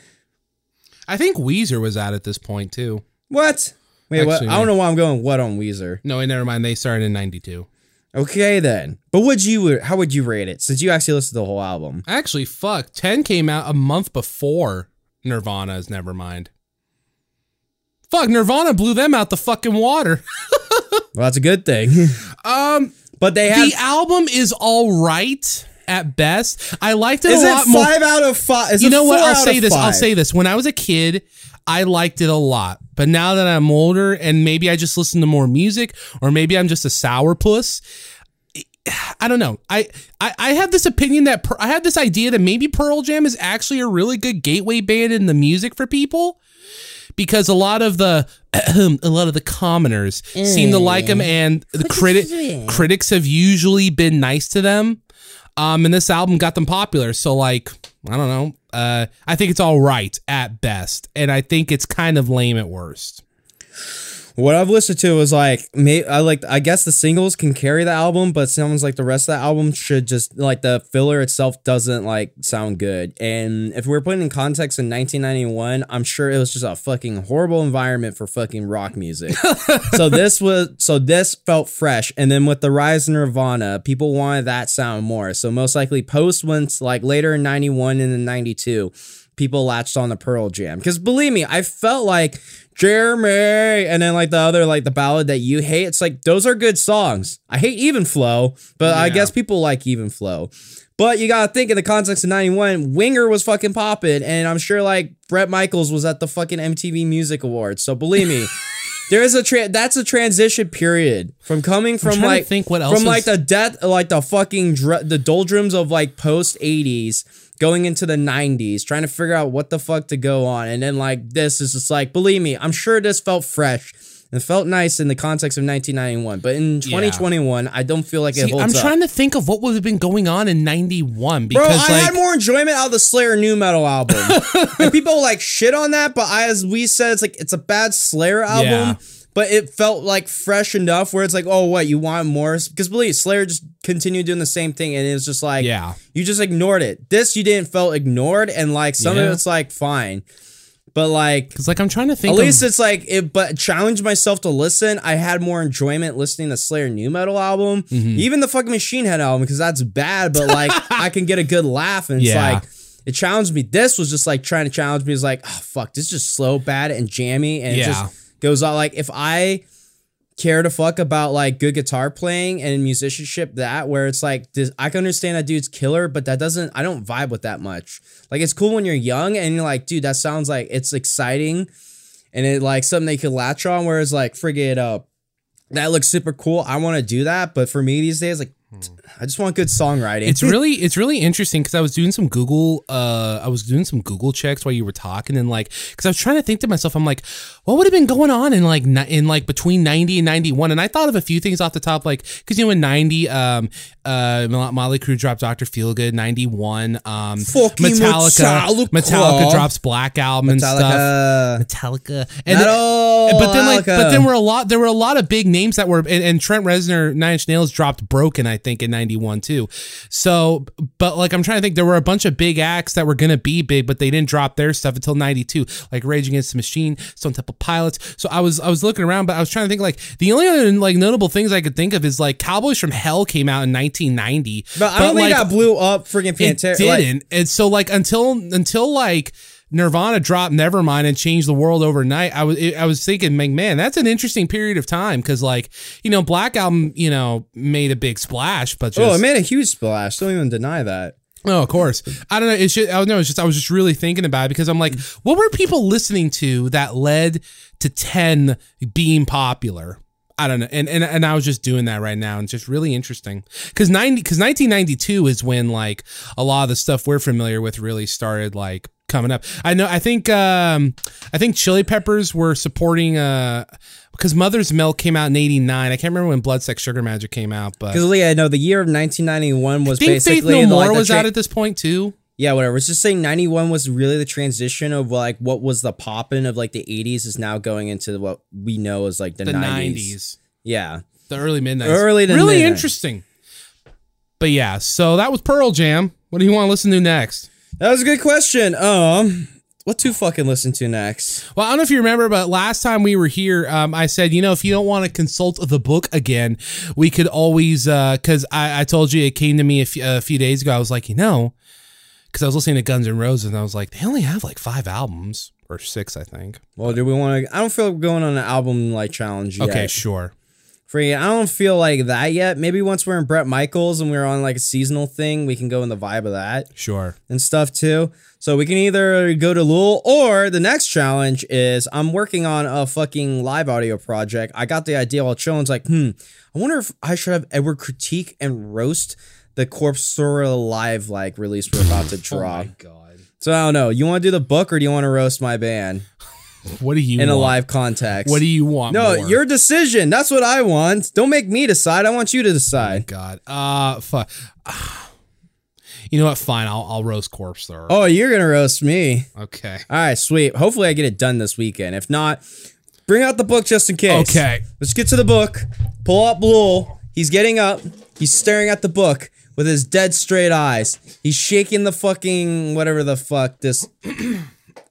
*laughs* I think Weezer was out at this point too. What? Wait, what? I don't know why I'm going what on Weezer. No, wait, never mind. They started in '92. Okay then. But would you how would you rate it since you actually listened to the whole album? Actually, fuck. Ten came out a month before Nirvana's Nevermind. Fuck, Nirvana blew them out the fucking water. *laughs* Well, that's a good thing. *laughs* Um, but they have. the album is all right at best. I liked it Is a it lot more. five out of five? Is you know what? I'll say this. I'll say this. When I was a kid, I liked it a lot. But now that I'm older and maybe I just listen to more music or maybe I'm just a sourpuss, *sighs* I don't know. I, I, I have this opinion that Per- I have this idea that maybe Pearl Jam is actually a really good gateway band in the music for people because a lot of the *clears throat* a lot of the commoners seem to like them and the critic critics have usually been nice to them. Um, and this album got them popular. So like, I don't know. Uh, I think it's all right at best, and I think it's kind of lame at worst. What I've listened to is like, may, I like. I guess the singles can carry the album, but sounds like the rest of the album should just like the filler itself doesn't like sound good. And if we're putting in context in 1991, I'm sure it was just a fucking horrible environment for fucking rock music. *laughs* so this was so this felt fresh, and then with the rise of Nirvana, people wanted that sound more. So most likely post once like later in 91 and in 92 people latched on to Pearl Jam. Because believe me, I felt like Jeremy and then like the other like the ballad that you hate. It's like those are good songs. I hate Even Flow, but I guess people like Even Flow. But you gotta think in the context of 91, Winger was fucking popping, and I'm sure like Bret Michaels was at the fucking MTV Music Awards. So believe me, *laughs* there is a tra- that's a transition period from coming from like think what else from like the death like the fucking dr- the doldrums of like post 80s going into the 90s trying to figure out what the fuck to go on. And then like this is just like believe me i'm sure this felt fresh and felt nice in the context of 1991 but in 2021 i don't feel like it holds I'm up. trying to think of what would have been going on in '91 Bro, because I like had more enjoyment out of the Slayer new metal album. *laughs* and people like shit on that, but I, as we said, it's like it's a bad Slayer album, Yeah. But it felt like fresh enough where it's like, oh, what you want more? Because believe Slayer just continued doing the same thing, and it was just like, Yeah. you just ignored it. This you didn't felt ignored, and like some Yeah. of it's like fine, but like because like I'm trying to think. at least of, it's like it, but challenge myself to listen. I had more enjoyment listening to Slayer new metal album, Mm-hmm. even the fucking Machine Head album, because that's bad, but like *laughs* I can get a good laugh, and it's Yeah. like it challenged me. This was just like trying to challenge me. It's like, oh fuck, this is just slow, bad, and jammy, and Yeah. just goes on. Like if I care to fuck about like good guitar playing and musicianship that where it's like this I can understand that dude's killer but that doesn't I don't vibe with that much. Like it's cool when you're young and you're like dude that sounds like it's exciting and it like something they could latch on whereas like friggin' uh that looks super cool. I want to do that but for me these days like I just want good songwriting. it's *laughs* really it's really interesting because I was doing some Google uh I was doing some Google checks while you were talking and like because I was trying to think to myself I'm like what would have been going on in like in like between 90 and 91 and I thought of a few things off the top like because you know in 90 um uh Mötley Crüe dropped Dr. Feelgood 91 um Fucking Metallica Metallica. Metallica drops Black Album and stuff Metallica. Metallica and then- but then like but then were a lot there were a lot of big names that were and, and Trent Reznor Nine Inch Nails dropped Broken I think in 91 too. So but like I'm trying to think there were a bunch of big acts that were going to be big but they didn't drop their stuff until 92 like Rage Against the Machine, Stone Temple Pilots. So I was I was looking around but I was trying to think like the only other like notable things I could think of is like Cowboys from Hell came out in 1990. but I don't think like, that blew up freaking it Pantera. like- didn't. and so like until until like Nirvana dropped Nevermind and changed the world overnight. I was I was thinking, man, that's an interesting period of time because like you know Black Album you know made a big splash, but just oh, it made a huge splash. Don't even deny that. Oh, of course. I don't know. It's just, oh, I don't know. It's just I was just really thinking about it because I'm like, what were people listening to that led to ten being popular? I don't know. And and, and I was just doing that right now. And it's just really interesting because ninety because 1992 is when like a lot of the stuff we're familiar with really started like coming up. I know. I think um I think Chili Peppers were supporting uh because Mother's Milk came out in '89. I can't remember when Blood Sex Sugar Magic came out, but. Because yeah, no, the year of 1991 was I think Faith basically No the, More like, was tra- out at this point too. yeah, whatever. It's just saying 91 was really the transition of like what was the poppin' of like the 80s is now going into what we know as like the, The 90s. 90s. Yeah. The early midnight. Early really midnight. interesting. But yeah, so that was Pearl Jam. What do you want to listen to next? That was a good question. Um, what to fucking listen to next? Well, I don't know if you remember, but last time we were here, um, I said, you know, if you don't want to consult the book again, we could always, because I, I told you it came to me a few, few days ago. I was like, you know, because I was listening to Guns N' Roses and I was like, they only have like five albums or six, I think. Well, do we want to? I don't feel like going on an album like challenge yet. Okay, sure. Free. I don't feel like that yet. Maybe once we're in Bret Michaels and we're on like a seasonal thing, we can go in the vibe of that Sure. and stuff too. So we can either go to Lul or the next challenge is I'm working on a fucking live audio project. I got the idea while chilling's like, hmm, I wonder if I should have Edward critique and roast the Corpse Story live like release we're about to *laughs* draw. god. so I don't know. You want to do the book or do you want to roast my band What do you want? in a live context? What do you want? No, more? your decision. That's what I want. Don't make me decide. I want you to decide. God. Uh, fuck. *sighs* You know what? Fine. I'll I'll roast Corpse Thrower. Oh, you're gonna roast me. Okay. All right, sweet. Hopefully, I get it done this weekend. If not, bring out the book just in case. Okay. Let's get to the book. Pull up Blue. He's getting up. He's staring at the book with his dead straight eyes. He's shaking the fucking whatever the fuck this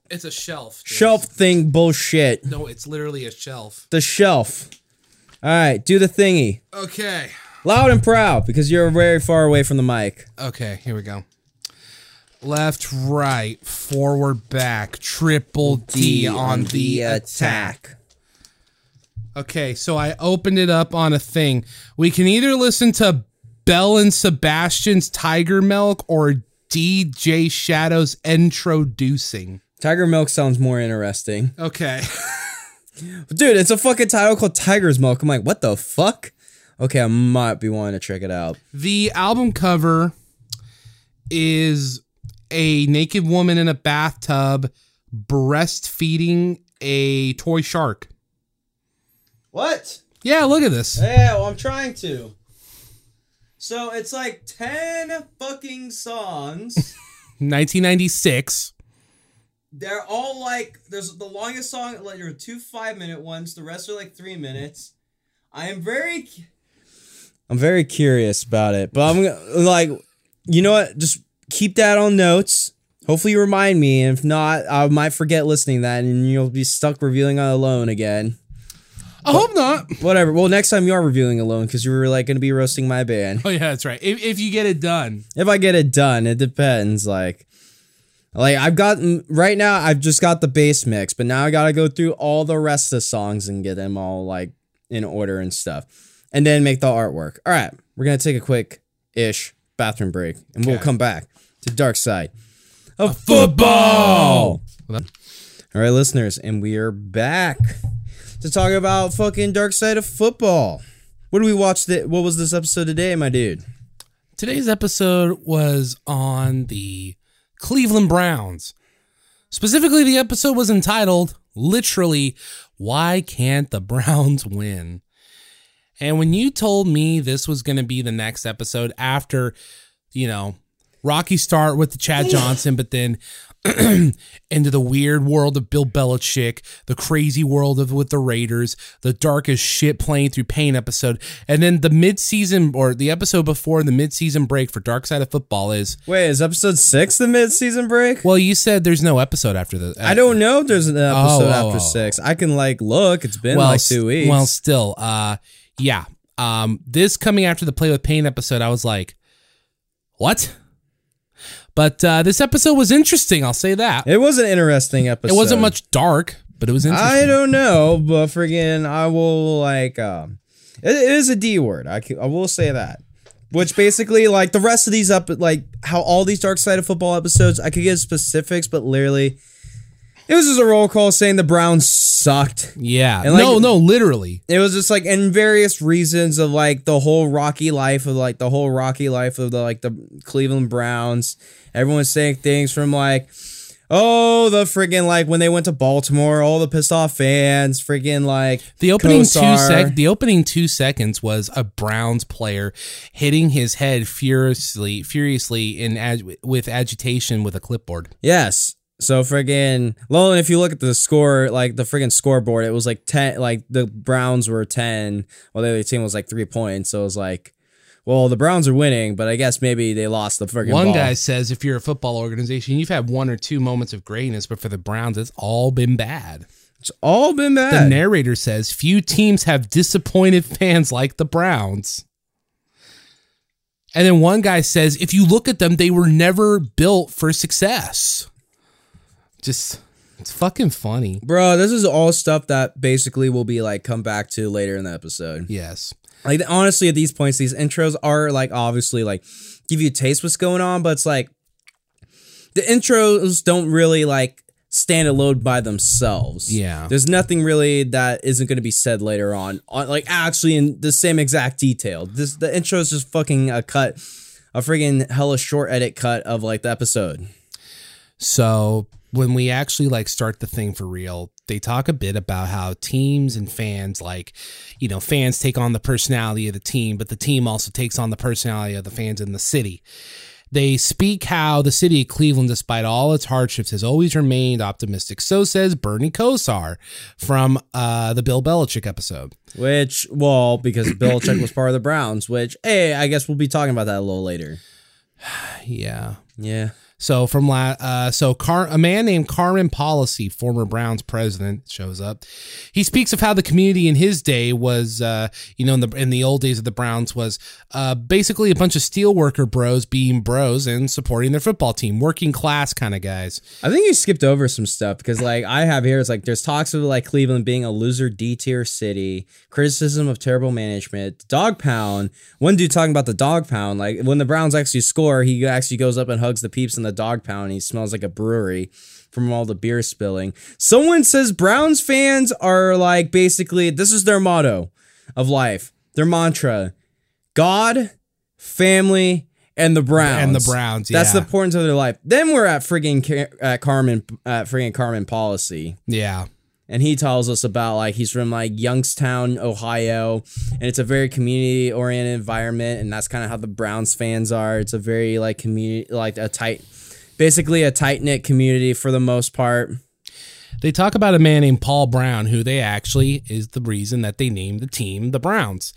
It's a shelf. dude. shelf thing bullshit. No, it's literally a shelf. The shelf. All right, do the thingy. Okay. Loud and proud because you're very far away from the mic. Okay. Here we go. Left, right, forward, back, triple D, on the attack. Okay, so I opened it up on a thing. We can either listen to Belle and Sebastian's Tigermilk or DJ Shadow's Introducing. Tigermilk sounds more interesting. Okay. *laughs* Dude, it's a fucking title called Tiger's Milk. I'm like, what the fuck? Okay, I might be wanting to check it out. The album cover is a naked woman in a bathtub breastfeeding a toy shark. What? Yeah, look at this. Yeah, well, I'm trying to. So it's like 10 fucking songs. *laughs* 1996. They're all like, there's the longest song, like, there are two five minute ones. The rest are like three minutes. I am very. I'm very curious about it, but I'm gonna, like, you know what? Just keep that on notes. Hopefully, you remind me. And if not, I might forget listening to that and you'll be stuck reviewing alone again. I hope not. Whatever. Well, next time you are reviewing alone because you were like going to be roasting my band. Oh yeah, that's right. If, if you get it done. If I get it done, it depends. Like, like I've gotten right now. I've just got the bass mix, but now I got to go through all the rest of the songs and get them all like in order and stuff, and then make the artwork. All right, we're gonna take a quick ish bathroom break, and we'll Okay. come back to Dark Side of Football. All right, listeners, and we are back to talk about fucking Dark Side of Football. What do we watch? The, what was this episode today, my dude? Today's episode was on the Cleveland Browns. Specifically, the episode was entitled literally, Why Can't the Browns *laughs* Win? And when you told me this was going to be the next episode after, you know, rocky start with the Chad *laughs* Johnson, but then *clears throat* into the weird world of Bill Belichick, the crazy world of with the Raiders, the darkest shit playing through pain episode, and then the mid-season or the episode before the mid-season break for Dark Side of Football is Wait, is episode six the mid-season break? well, you said there's no episode after the. I don't know if there's an episode Oh, oh, after oh. six. I can like look. It's been well, like two weeks. Well, still, uh, yeah. Um, this coming after the Play with Pain episode, I was like, what? But uh, this episode was interesting. I'll say that. it was an interesting episode. It wasn't much dark, but it was interesting. I don't know, but friggin', I will like. um it, it is a D word. I can, I will say that. Which basically, like the rest of these up, like how all these Dark Side of Football episodes, I could give specifics, but literally, it was just a roll call saying the Browns sucked. Yeah. And, like- no, no, literally. It was just like in various reasons of like the whole rocky life of like the whole rocky life of the like the Cleveland Browns. Everyone's saying things from like, oh, the friggin' like when they went to Baltimore, all the pissed off fans, friggin' like The opening two sec the opening two seconds was a Browns player hitting his head furiously furiously in ag- with agitation with a clipboard. Yes. So friggin' well, if you look at the score, like the friggin' scoreboard, it was like ten. Like the Browns were ten, while the other team was like three points. So it was like, well, the Browns are winning, but I guess maybe they lost the friggin' One ball. guy says if you're a football organization, you've had one or two moments of greatness, but for the Browns, it's all been bad. It's all been bad. The narrator says few teams have disappointed fans like the Browns. And then one guy says, if you look at them, they were never built for success. Just, it's fucking funny. Bro, this is all stuff that basically will be like come back to later in the episode. Yes. Like honestly, at these points, these intros are like obviously like give you a taste what's going on, but it's like the intros don't really like stand alone by themselves. Yeah. There's nothing really that isn't going to be said later on, on, like actually in the same exact detail. This the intro is just fucking a cut, a friggin' hella short edit cut of like the episode. So when we actually like start the thing for real, they talk a bit about how teams and fans like, you know, fans take on the personality of the team, but the team also takes on the personality of the fans in the city. They speak how the city of Cleveland, despite all its hardships, has always remained optimistic. So says Bernie Kosar from uh, the Bill Belichick episode. Which, well, because Belichick was part of the Browns, which, hey, I guess we'll be talking about that a little later. *sighs* Yeah. Yeah. So from la- uh, so Car- a man named Carmen Policy, former Browns president, shows up. He speaks of how the community in his day was, uh, you know, in the in the old days of the Browns was uh, basically a bunch of steelworker bros being bros and supporting their football team, working class kind of guys. I think you skipped over some stuff because, like, I have here, it's like there's talks of like Cleveland being a loser D tier city, criticism of terrible management, dog pound. One dude talking about the dog pound, like when the Browns actually score, he actually goes up and hugs the peeps in the dog pound. He smells like a brewery from all the beer spilling. Someone says Browns fans are like basically this is their motto of life, their mantra: God, family, and the Browns. And the Browns, Yeah. That's the importance of their life. Then we're at friggin' Ca- at Carmen, at friggin' Carmen Policy, Yeah. and he tells us about like he's from like Youngstown, Ohio, and it's a very community oriented environment, and that's kind of how the Browns fans are. It's a very like community, like a tight, basically a tight knit community for the most part. They talk about a man named Paul Brown, who they actually is the reason that they named the team the Browns.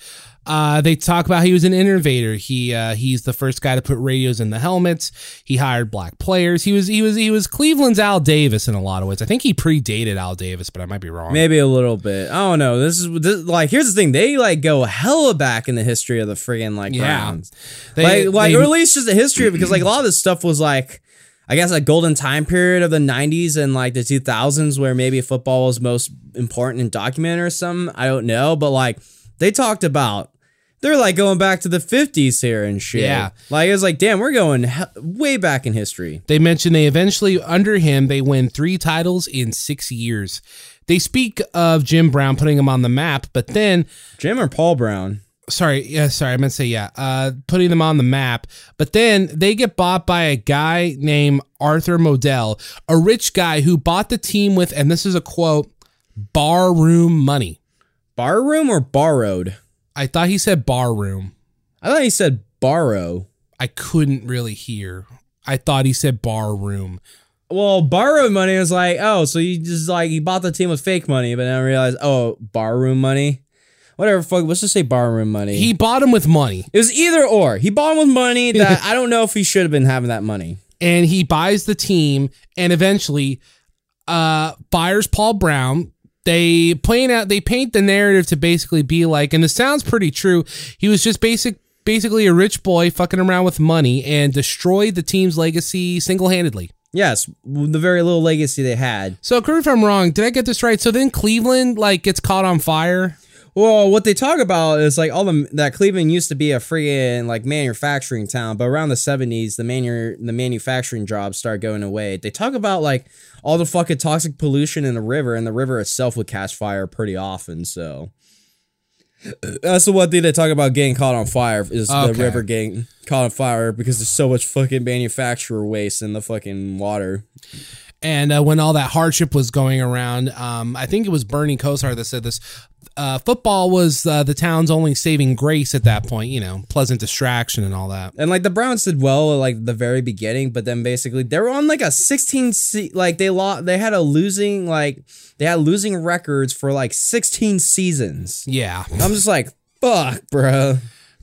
Uh, they talk about he was an innovator. He uh, he's the first guy to put radios in the helmets. He hired black players. He was he was he was Cleveland's Al Davis in a lot of ways. I think he predated Al Davis, but I might be wrong. Maybe a little bit. I don't know. This is this, like here's the thing. They like go hella back in the history of the friggin' like Yeah. Browns. They- like like or at least just the history because like a lot of this stuff was like I guess a golden time period of the 90s and like the 2000s where maybe football was most important and documented or something. I don't know, but like they talked about they're like going back to the 50s here and shit. Yeah. Like it's like damn, we're going he- way back in history. They mention they eventually, under him, they win three titles in six years. They speak of Jim Brown putting him on the map, but then Jim or Paul Brown? Sorry, yeah, sorry, I meant to say yeah, uh, putting them on the map. But then they get bought by a guy named Arthur Modell, a rich guy who bought the team with, and this is a quote, barroom money. Barroom or borrowed? I thought he said barroom. I thought he said borrow. I couldn't really hear. I thought he said barroom. Well, borrowed money was like, oh, so you just like you bought the team with fake money, but then I realized, oh, barroom money. Whatever, fuck. Let's just say barroom money. He bought him with money. it was either or. He bought him with money *laughs* that I don't know if he should have been having that money. and he buys the team and eventually uh fires Paul Brown. They point out they paint the narrative to basically be like, and it sounds pretty true. He was just basic basically a rich boy fucking around with money and destroyed the team's legacy single handedly. Yes, the very little legacy they had. So correct me if I'm wrong, did I get this right? So then Cleveland like gets caught on fire. Well, what they talk about is like all the that Cleveland used to be a friggin' like manufacturing town, but around the seventies, the manu- the manufacturing jobs start going away. They talk about like all the fucking toxic pollution in the river, and the river itself would catch fire pretty often. So that's the one thing they talk about getting caught on fire is the river getting caught on fire because there's so much fucking manufacturer waste in the fucking water. And uh, when all that hardship was going around, um, I think it was Bernie Kosar that said this. Uh, football was uh, the town's only saving grace at that point, you know, pleasant distraction and all that. And like the Browns did well at like the very beginning, but then basically they were on like a 16 se- like they lost they had a losing like they had losing records for like 16 seasons. Yeah. I'm just like, fuck, bro.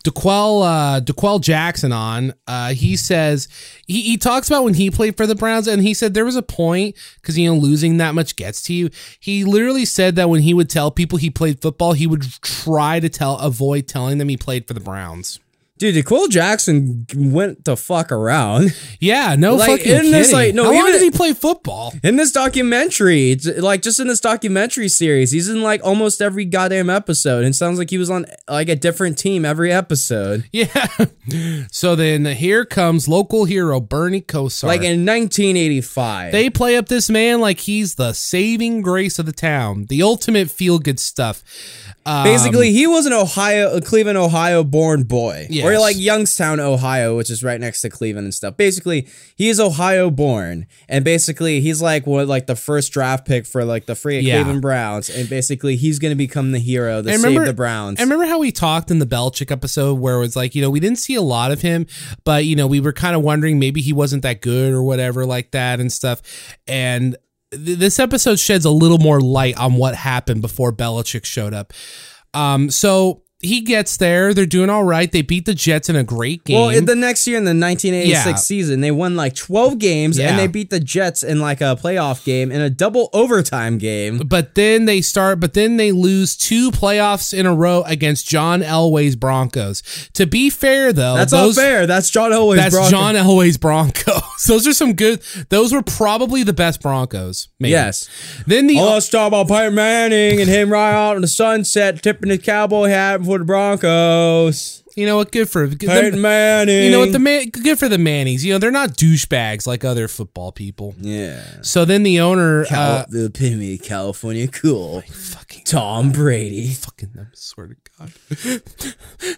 D'Qwell, uh, D'Qwell Jackson on, uh, he says, he, he talks about when he played for the Browns and he said there was a point because, you know, losing that much gets to you. He literally said that when he would tell people he played football, he would try to tell, avoid telling them he played for the Browns. Dude, Nicole Jackson went the fuck around. Yeah, no Like, fucking in kidding. this, like, no, How long did he play football? In this documentary, like just in this documentary series, he's in like almost every goddamn episode. And it sounds like he was on like a different team every episode. *laughs* Yeah. So then here comes local hero Bernie Kosar. Like in 1985. They play up this man like he's the saving grace of the town, the ultimate feel good stuff. Um, Basically, he was an Ohio, a Cleveland, Ohio born boy. Or Yes. like Youngstown, Ohio, which is right next to Cleveland and stuff. Basically, he is Ohio born. And basically, he's like what like the first draft pick for like the free Yeah. Cleveland Browns. And basically, he's gonna become the hero that I saved the Browns. I remember how we talked in the Belichick episode where it was like, you know, we didn't see a lot of him, but you know, we were kind of wondering maybe he wasn't that good or whatever like that and stuff. And this episode sheds a little more light on what happened before Belichick showed up. Um, so he gets there, they're doing all right. They beat the Jets in a great game. Well, in the next year in the 1986 Yeah. season, they won like 12 games Yeah. and they beat the Jets in like a playoff game in a double overtime game. but then they start, but then they lose two playoffs in a row against John Elway's Broncos. To be fair, though, That's those, fair. That's John Elway's That's Broncos. John Elway's Broncos. *laughs* Those are some good. Those were probably the best Broncos. Maybe. Yes. Then the Oh, let's talk about Peyton Manning and him right out in the sunset, tipping his cowboy hat for the Broncos. you know what? Good for good, Peyton them- Manning. You know what? The man, good for the Mannies. You know they're not douchebags like other football people. yeah. So then the owner, Cal- uh, the epitome of California cool. fucking, Tom Brady. fucking, I swear to God. *laughs*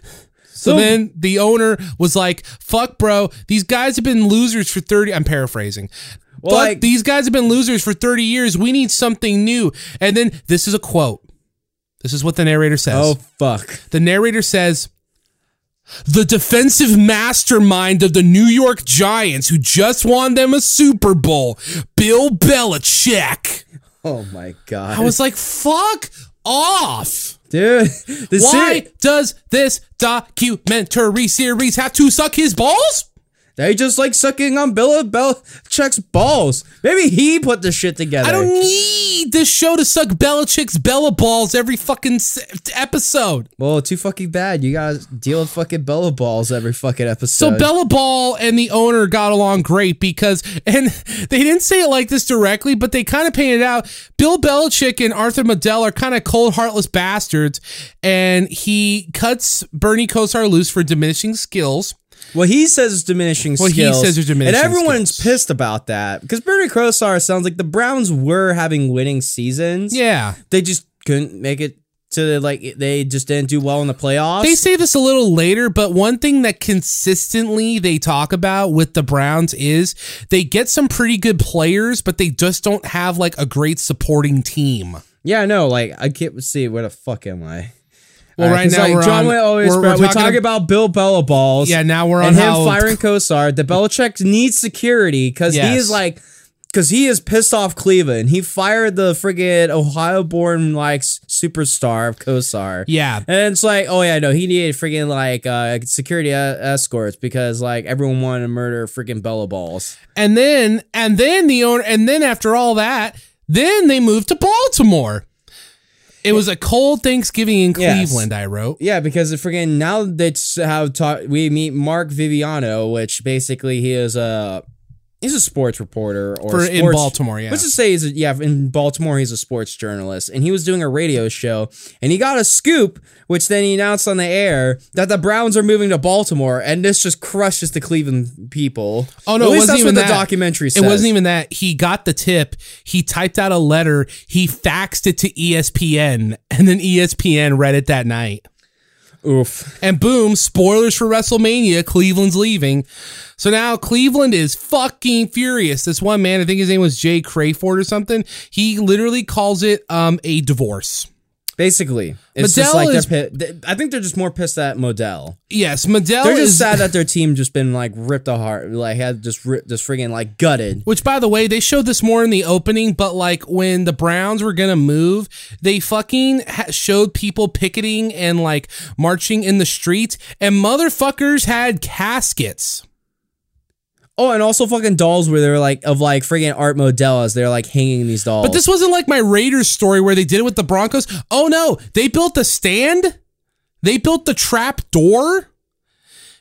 So then the owner was like, "Fuck, bro. These guys have been losers for thirty. I'm paraphrasing. Well, Fuck, like- these guys have been losers for thirty years. We need something new." And then this is a quote. This is what the narrator says. Oh fuck. The narrator says, the defensive mastermind of the New York Giants, who just won them a Super Bowl, Bill Belichick. Oh my god. I was like, fuck off. Dude, Why ser- does this documentary series have to suck his balls? They just like sucking on Bill Belichick's balls. Maybe he put this shit together. I don't need this show to suck Belichick's Bella balls every fucking episode. Well, too fucking bad. You gotta deal with fucking Bella balls every fucking episode. So. Bella Ball and the owner got along great because, *laughs* and they didn't say it like this directly, but they kind of painted out Bill Belichick and Arthur Modell are kind of cold, heartless bastards, and he cuts Bernie Kosar loose for diminishing skills. Well, he says it's diminishing Well, he skills. says there's diminishing and everyone's skills. pissed about that because Bernie Kosar sounds like the Browns were having winning seasons. Yeah. they just couldn't make it to the, like they just didn't do well in the playoffs. They say this a little later, but one thing that consistently they talk about with the Browns is they get some pretty good players, but they just don't have like a great supporting team. yeah, no, like I can't see where the fuck am I. Well, right 'cause, now like, we're John on- always we're- we're, talking talking about Bill Bella balls. Yeah, now we're on and him how firing Kosar. The Belichick needs security because he Yes. is like, because he is pissed off Cleveland. He fired the friggin' Ohio-born like superstar of Kosar. Yeah. and it's like, oh yeah, no, he needed friggin' like uh, security escorts because like everyone wanted to murder friggin' Bella balls. And then and then the owner and then after all that, then they moved to Baltimore. It was a cold Thanksgiving in Yes. Cleveland, I wrote. Yeah, because friggin' now that's how talk, we meet Mark Viviano, which basically he is a he's a sports reporter or For in Baltimore, yeah. Let's just say he's a, yeah in Baltimore he's a sports journalist, and he was doing a radio show, and he got a scoop, which then he announced on the air that the Browns are moving to Baltimore, and this just crushes the Cleveland people. Oh no, At it least wasn't that's even what that. the documentary says. It wasn't even that. He got the tip. He typed out a letter. He faxed it to ESPN, and then ESPN read it that night. Oof. And boom, spoilers for WrestleMania. Cleveland's leaving. So now Cleveland is fucking furious. This one man, I think his name was Jay Crayford or something. He literally calls it um a divorce. Basically, it's just Modell like is- they're. Pi- I think they're just more pissed at Modell. Yes, Modell They're just is sad that their team just been like ripped apart, like had just ripped, just friggin' like gutted. Which, by the way, they showed this more in the opening, but like when the Browns were gonna move, they fucking ha- showed people picketing and like marching in the streets, and motherfuckers had caskets. Oh, and also fucking dolls where they're like of like friggin' Art Modellas. they're like hanging these dolls. But this wasn't like my Raiders story where they did it with the Broncos. Oh no, they built the stand, they built the trap door.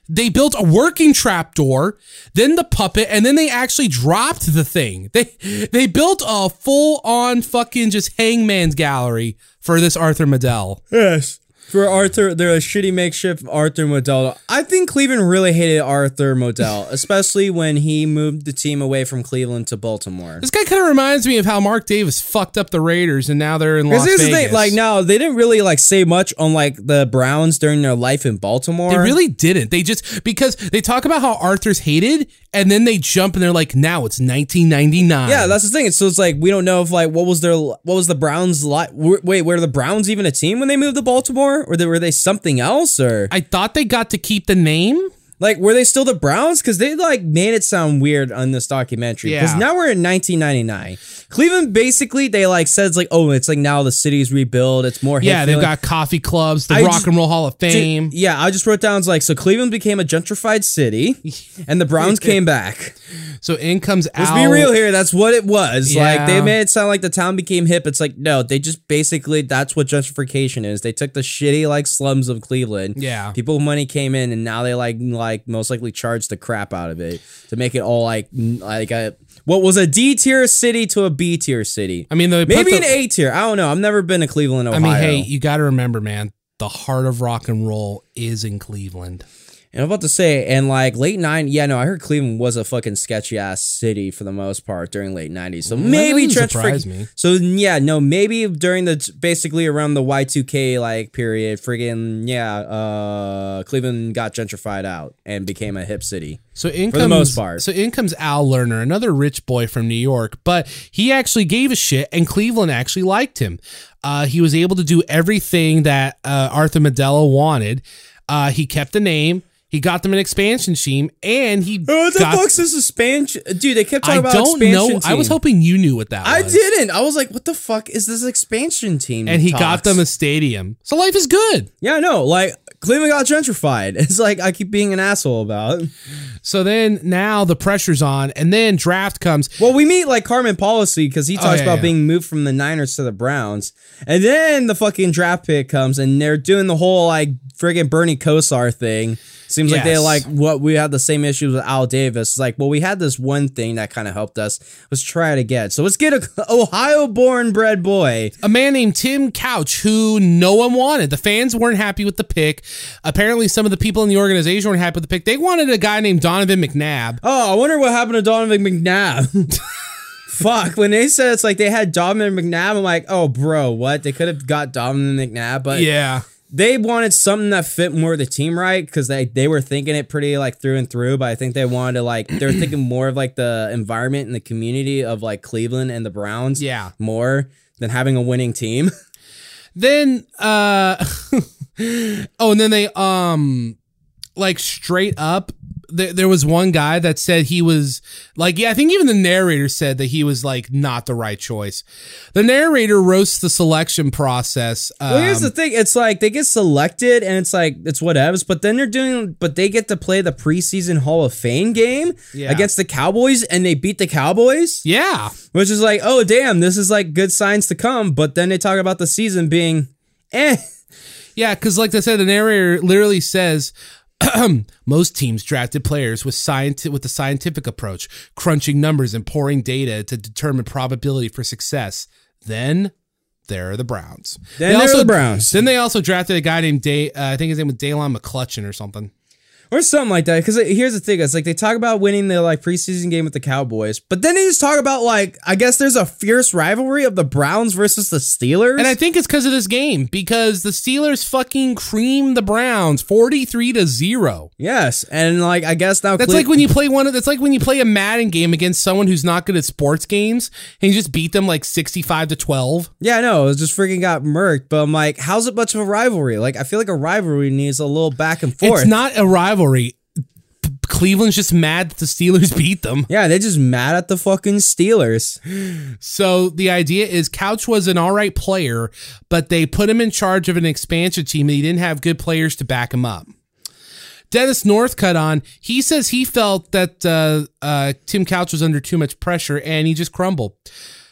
they built a working trap door, then the puppet, and then they actually dropped the thing. They they built a full on fucking just hangman's gallery for this Arthur Modell. Yes. For Arthur, they're a shitty makeshift Arthur Modell. I think Cleveland really hated Arthur Modell, *laughs* especially when he moved the team away from Cleveland to Baltimore. This guy kind of reminds me of how Mark Davis fucked up the Raiders, and now they're in Las here's Vegas. the thing, like now they didn't really like say much on like the Browns during their life in Baltimore. They really didn't. They just because they talk about how Arthur's hated, and then they jump and they're like, now it's 1999. Yeah, that's the thing. So it's like we don't know if like what was their what was the Browns like? Wait, were the Browns even a team when they moved to Baltimore, or were they something else? Or I thought they got to keep the name. Like were they still the Browns? Because they like made it sound weird on this documentary. Because Yeah. now we're in 1999. Cleveland basically they like said it's like oh it's like now the city's rebuilt. It's more Yeah, they've got coffee clubs, the I Rock just- and Roll Hall of Dude, Fame. yeah, I just wrote down it's like so Cleveland became a gentrified city, *laughs* and the Browns came back. So in comes Let's be real here. That's what it was. Like they made it sound like the town became hip. It's like no, they just basically that's what gentrification is. They took the shitty like slums of Cleveland. Yeah. people money came in, and now they like like most likely charge the crap out of it to make it all like like a what was a D tier city to a B tier city. I mean, they maybe the- an A tier. I don't know. I've never been to Cleveland, Ohio. I mean, hey, you got to remember, man, the heart of rock and roll is in Cleveland. And I'm about to say, and like late 90s, yeah, no, I heard Cleveland was a fucking sketchy ass city for the most part during late '90s. So maybe doesn't gentrific- surprise me. So yeah, no, maybe during the basically around the Y2K like period, friggin' yeah, uh, Cleveland got gentrified out and became a hip city. So in For comes, the most part. So in comes Al Lerner, another rich boy from New York, but he actually gave a shit, and Cleveland actually liked him. Uh, he was able to do everything that uh, Arthur Medella wanted. Uh, he kept the name. He got them an expansion team, and he Oh, what the got. fuck's this expansion? Dude, they kept I talking about don't know. I was hoping you knew what that was. I was. didn't. I was like, what the fuck is this expansion team? And he got them a stadium. So life is good. Yeah, I know. Like Cleveland got gentrified. *laughs* It's like I keep being an asshole about. So then now the pressure's on, and then draft comes. Well, we meet like Carmen Policy because he oh, talks Oh, yeah, about yeah. being moved from the Niners to the Browns, and then the fucking draft pick comes, and they're doing the whole like friggin' Bernie Kosar thing. Seems like they like what we had the same issues with Al Davis. It's like, well, we had this one thing that kind of helped us. Let's try it again. So let's get a *laughs* Ohio-born bred boy. a man named Tim Couch who no one wanted. The fans weren't happy with the pick. Apparently, some of the people in the organization weren't happy with the pick. They wanted a guy named Donovan McNabb. Oh, I wonder what happened to Donovan McNabb. *laughs* Fuck, when they said it's like they had Donovan McNabb, I'm like, oh, bro, what? They could have got Donovan McNabb, but Yeah. They wanted something that fit more the team right because they they were thinking it pretty like through and through but i think they wanted to like they were *clears throat* thinking more of like the environment and the community of like cleveland and the browns Yeah. more than having a winning team *laughs* Then, uh, *laughs* oh, and then they, um, like straight up, there, there was one guy that said he was like, yeah, I think even the narrator said that he was like not the right choice. The narrator roasts the selection process. Um, well here's the thing it's like they get selected and it's like it's whatevs but then they're doing but they get to play the preseason hall of fame game Yeah. against the cowboys and they beat the cowboys yeah. which is like oh damn this is like good signs to come but then they talk about the season being eh Yeah, because like I said, the narrator literally says *clears throat* most teams drafted players with scienti- with the scientific approach, crunching numbers and pouring data to determine probability for success. Then there are the Browns. Then They are the Browns. Then they also drafted a guy named Day. Uh, I think his name was Daylon McCutcheon or something. Or something like that. Because here's the thing: it's like they talk about winning the like preseason game with the Cowboys, but then they just talk about like I guess there's a fierce rivalry of the Browns versus the Steelers. And I think it's because of this game because the Steelers fucking creamed the Browns forty three to zero. yes, and like I guess now That's Cle- like when you play one of that's like when you play a Madden game against someone who's not good at sports games and you just beat them like 65 to 12. yeah, no, it just freaking got murked. But I'm like, how's it much of a rivalry? Like I feel like a rivalry needs a little back and forth. It's not a rivalry. P- Cleveland's just mad that the Steelers *laughs* beat them. Yeah, they're just mad at the fucking Steelers. So the idea is Couch was an all right player, but they put him in charge of an expansion team and he didn't have good players to back him up. Dennis Northcutt on, he says he felt that uh, uh, Tim Couch was under too much pressure and he just crumbled.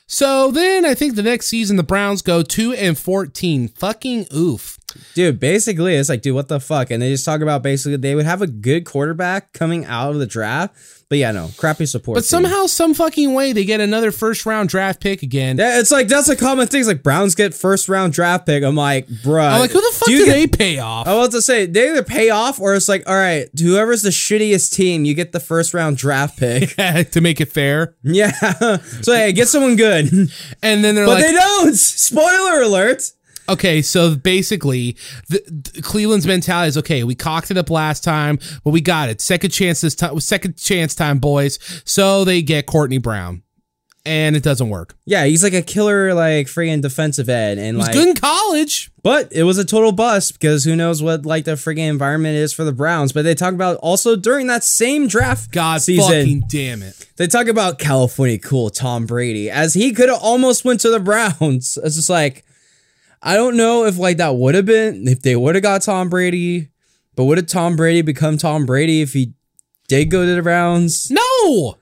So then I think the next season the Browns go 2 and 14. Fucking oof. Dude, basically, it's like, dude, what the fuck? And they just talk about basically they would have a good quarterback coming out of the draft, but yeah, no, crappy support. But team. somehow, some fucking way, they get another first round draft pick again. Yeah, it's like that's a common thing. It's like Browns get first round draft pick. I'm like, bruh. I'm like, who the fuck do do, you get- they pay off? I was to say they either pay off or it's like, all right, whoever's the shittiest team, you get the first round draft pick. *laughs* to make it fair. yeah. *laughs* So hey, get someone good. And then they're But like, they don't. Spoiler alert. Okay, so basically, the, the Cleveland's mentality is okay. We cocked it up last time, but we got it. Second chance this time. Second chance time, boys. So they get Courtney Brown, and it doesn't work. Yeah, he's like a killer, like friggin' defensive end, and like, good in college. but it was a total bust because who knows what like the friggin' environment is for the Browns. But they talk about also during that same draft God season, fucking damn it. they talk about California cool Tom Brady as he could have almost went to the Browns. *laughs* It's just like I don't know if like that would have been if they would have got Tom Brady, but would have Tom Brady become Tom Brady if he did go to the Browns? No,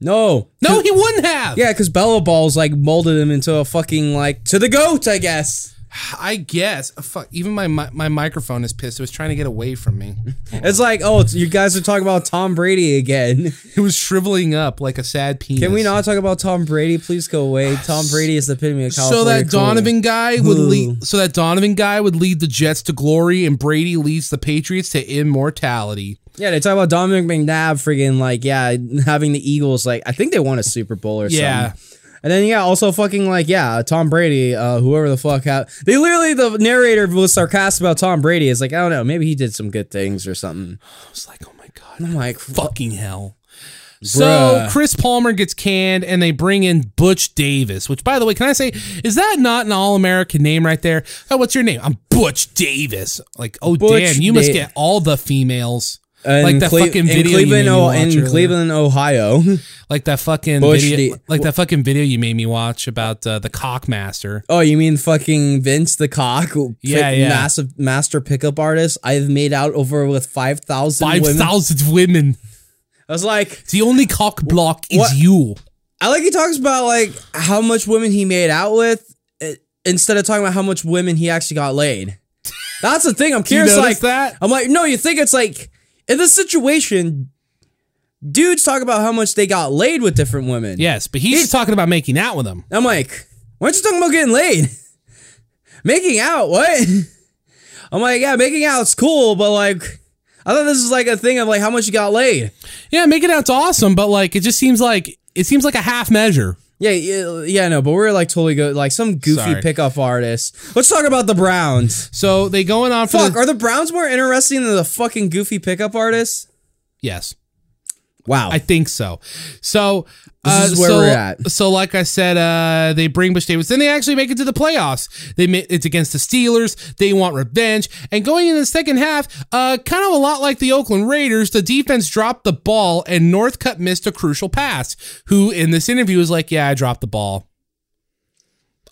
No, no, he wouldn't have. yeah, because Bella Balls like molded him into a fucking like to the goat, I guess. I guess. Uh, Fuck. Even my mi- my microphone is pissed. It was trying to get away from me. *laughs* It's like, oh, you guys are talking about Tom Brady again. *laughs* It was shriveling up like a sad penis. Can we not talk about Tom Brady? Please go away. Tom Brady is the epitome of California. So that cool. Donovan guy would lead. So that Donovan guy would lead the Jets to glory, and Brady leads the Patriots to immortality. Yeah, they talk about Dominic McNabb friggin' like, yeah, having the Eagles, like, I think they won a Super Bowl or Yeah. something. And then, yeah, also fucking like, yeah, Tom Brady, uh, whoever the fuck had. They literally, the narrator was sarcastic about Tom Brady. It's like, I don't know, maybe he did some good things or something. I was like, oh my god, I'm like, fuck. fucking hell. So. Chris Palmer gets canned, and they bring in Butch Davis. Which, by the way, can I say, is that not an all-American name right there? Oh, what's your name? I'm Butch Davis. Like, oh Butch damn, you must Da- get all the females. Like that Cle- fucking in video you made me oh, watch in. Cleveland, Ohio. *laughs* Like that fucking Butch video, like that fucking video you made me watch about uh, the Cockmaster. oh, you mean fucking Vince the Cock? *laughs* Yeah, yeah. Massive master pickup artist. I've made out over with 5,000 Five women. women. I was like, The only cock block is What? you. I like he talks about like how much women he made out with eh, instead of talking about how much women he actually got laid. *laughs* That's the thing. I'm curious. Like that? I'm like, no, you think it's like in this situation, dudes talk about how much they got laid with different women. Yes, but he's just talking about making out with them. I'm like, why aren't you talking about getting laid? *laughs* making out? What? *laughs* I'm like, yeah, making out's cool, but like, I thought this is like a thing of like how much you got laid. Yeah, making out's awesome, but like it just seems like it seems like a half measure. Yeah, yeah, yeah, no, but we're like totally good. Like some goofy Sorry. pickup artist. Let's talk about the Browns. So they going on for Fuck, the, are the Browns more interesting than the fucking goofy pickup artists? yes. Wow. I think so. So This uh, is where so, we're at. So, like I said, uh, they bring Butch Davis. Then they actually make it to the playoffs. They it's against the Steelers. They want revenge. And going into the second half, uh, kind of a lot like the Oakland Raiders, the defense dropped the ball, and Northcutt missed a crucial pass. Who in this interview was like, "Yeah, I dropped the ball."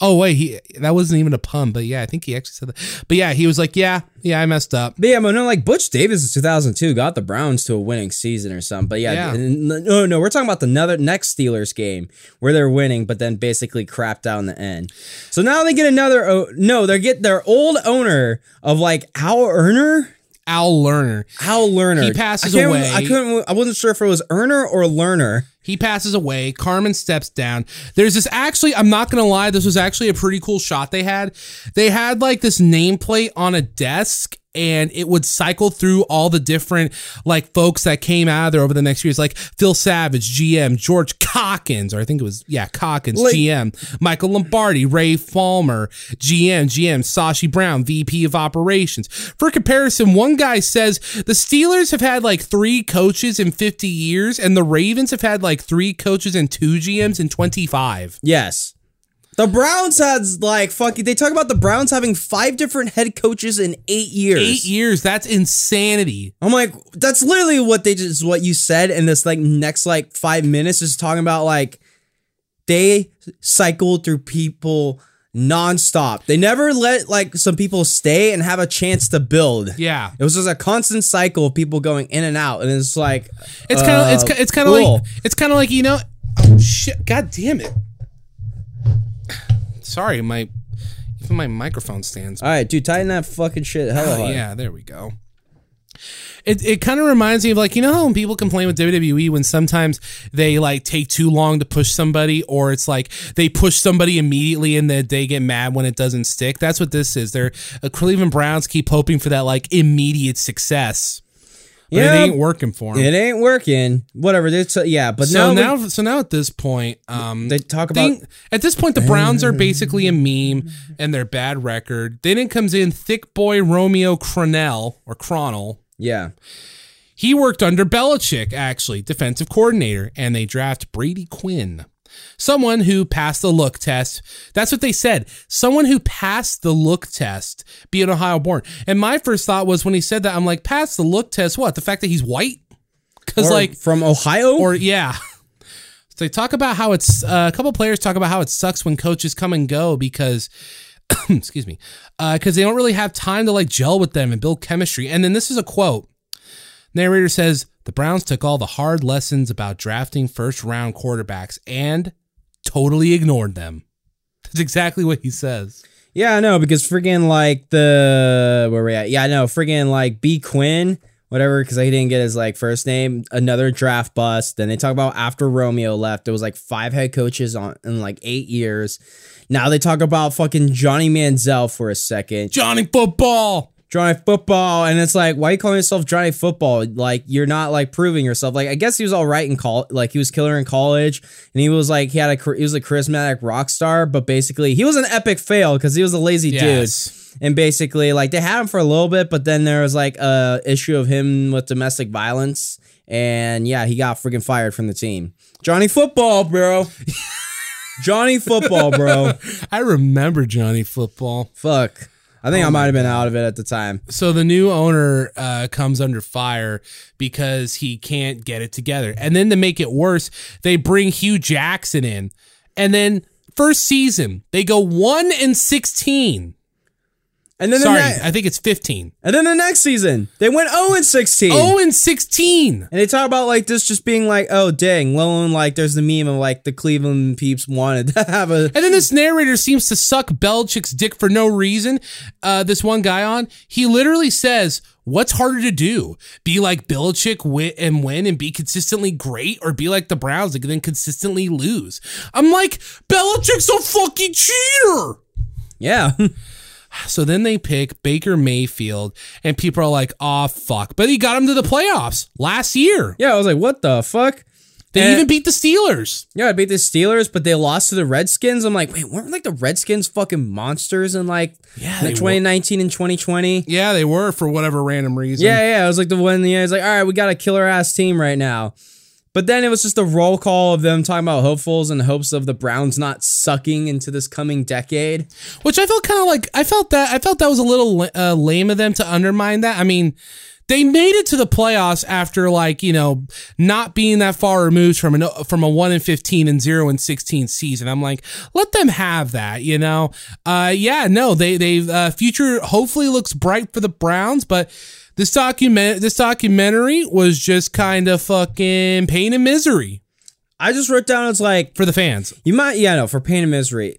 Oh wait, he that wasn't even a pun, but yeah, I think he actually said that. But yeah, he was like, "Yeah, yeah, I messed up." but yeah, but no, like Butch Davis in 2002 got the Browns to a winning season or something. But yeah, Yeah. no, no, we're talking about the another next Steelers game where they're winning, but then basically crap down in the end. So now they get another. Oh, no, they get their old owner of like Al Erner. Al Lerner. Al Lerner. He passes I away. I couldn't. I wasn't sure if it was Erner or Lerner. He passes away. Carmen steps down. There's this actually, I'm not going to lie, this was actually a pretty cool shot they had. They had like this nameplate on a desk and it would cycle through all the different like folks that came out of there over the next years, like Phil Savage, GM, George Cockins, or I think it was, yeah, Cockins, Like- GM, Michael Lombardi, Ray Farmer, GM, GM, Sashi Brown, VP of operations. For comparison, one guy says the Steelers have had like three coaches in 50 years, and the Ravens have had like three coaches and two GMs in 25. Yes. The Browns had like fucking. They talk about the Browns having five different head coaches in eight years. Eight years, that's insanity. I'm like, that's literally what they just what you said in this like next like five minutes is talking about like they cycle through people nonstop. They never let like some people stay and have a chance to build. Yeah. It was just a constant cycle of people going in and out, and it's like It's kind of it's uh, ki- it's kind of cool. like it's kind of like you know oh shit god damn it sorry my Even my microphone stands. All right, dude, tighten that fucking shit hella Oh, hard. yeah, there we go. It, it kind of reminds me of like you know how when people complain with WWE when sometimes they like take too long to push somebody or it's like they push somebody immediately and then they get mad when it doesn't stick. That's what this is. They're uh, Cleveland Browns keep hoping for that like immediate success, Yeah. it ain't working for them. It ain't working. Whatever. It's, uh, yeah, but so now, now, so now at this point, um, they talk about thing, at this point, the Browns are basically a meme and their bad record. Then it comes in thick boy Romeo Cronell or Cronell. yeah. He worked under Belichick, actually, defensive coordinator, and they draft Brady Quinn. Someone who passed the look test. That's what they said. Someone who passed the look test, be an Ohio born. And my first thought was when he said that, I'm like, pass the look test. What? The fact that he's white? *laughs* Because, like, from Ohio. or yeah. *laughs* So they talk about how it's uh, a couple players talk about how it sucks when coaches come and go because *coughs* excuse me because they don't really have time to like gel with them and build chemistry. And then this is a quote. Narrator says the Browns took all the hard lessons about drafting first round quarterbacks and totally ignored them. *laughs* That's exactly what he says. Yeah, I know because friggin' like the where we at? Yeah, I know friggin' like B Quinn, whatever, because he didn't get his like first name. Another draft bust. Then they talk about after Romeo left, there was like five head coaches on in like eight years. Now they talk about fucking Johnny Manziel for a second. Johnny Football. Johnny Football, and it's like, why are you calling yourself Johnny Football? Like you're not like proving yourself. Like I guess he was all right in college. Like he was killer in college, and he was like he had a he was a charismatic rock star, but basically he was an epic fail because he was a lazy Yes. dude. And basically, like they had him for a little bit, but then there was like a issue of him with domestic violence, and yeah, he got freaking fired from the team. Johnny Football, bro. *laughs* Johnny Football, bro. I remember Johnny Football. Fuck. I think I Oh might have been out of it at the time. So the new owner uh, comes under fire because he can't get it together. And then to make it worse, they bring Hue Jackson in. And then first season, they go 1 and 16. And then Sorry, the ne- I think it's 15. And then the next season, they went 0 and 16. 0 and 16. And they talk about like this just being like, oh dang, Lone, like there's the meme of like the Cleveland peeps wanted to *laughs* have a And then this narrator seems to suck Belichick's dick for no reason. Uh, this one guy on, he literally says, What's harder to do? Be like Belichick win and win and be consistently great, or be like the Browns and then consistently lose? I'm like, Belichick's a fucking cheater. Yeah. *laughs* So then they pick Baker Mayfield, and people are like, oh, fuck. But he got him to the playoffs last year. yeah, I was like, what the fuck? They And- even beat the Steelers. Yeah, I beat the Steelers, but they lost to the Redskins. I'm like, wait, weren't like the Redskins fucking monsters in like Yeah, they 2019 and 2020? Yeah, they were for whatever random reason. Yeah, yeah. It was like the one, yeah, it's like, all right, we got a killer ass team right now. But then it was just a roll call of them talking about hopefuls and hopes of the Browns not sucking into this coming decade. which I felt kind of like I felt that I felt that was a little uh, lame of them to undermine that. I mean, they made it to the playoffs after like you know not being that far removed from an from a one and fifteen and zero and sixteen season. I'm like, let them have that, you know. Uh, yeah, no, they they uh, future hopefully looks bright for the Browns, but. This document, this documentary was just kind of fucking pain and misery I just wrote down, it's like, for the fans. You might, yeah, no, for pain and misery.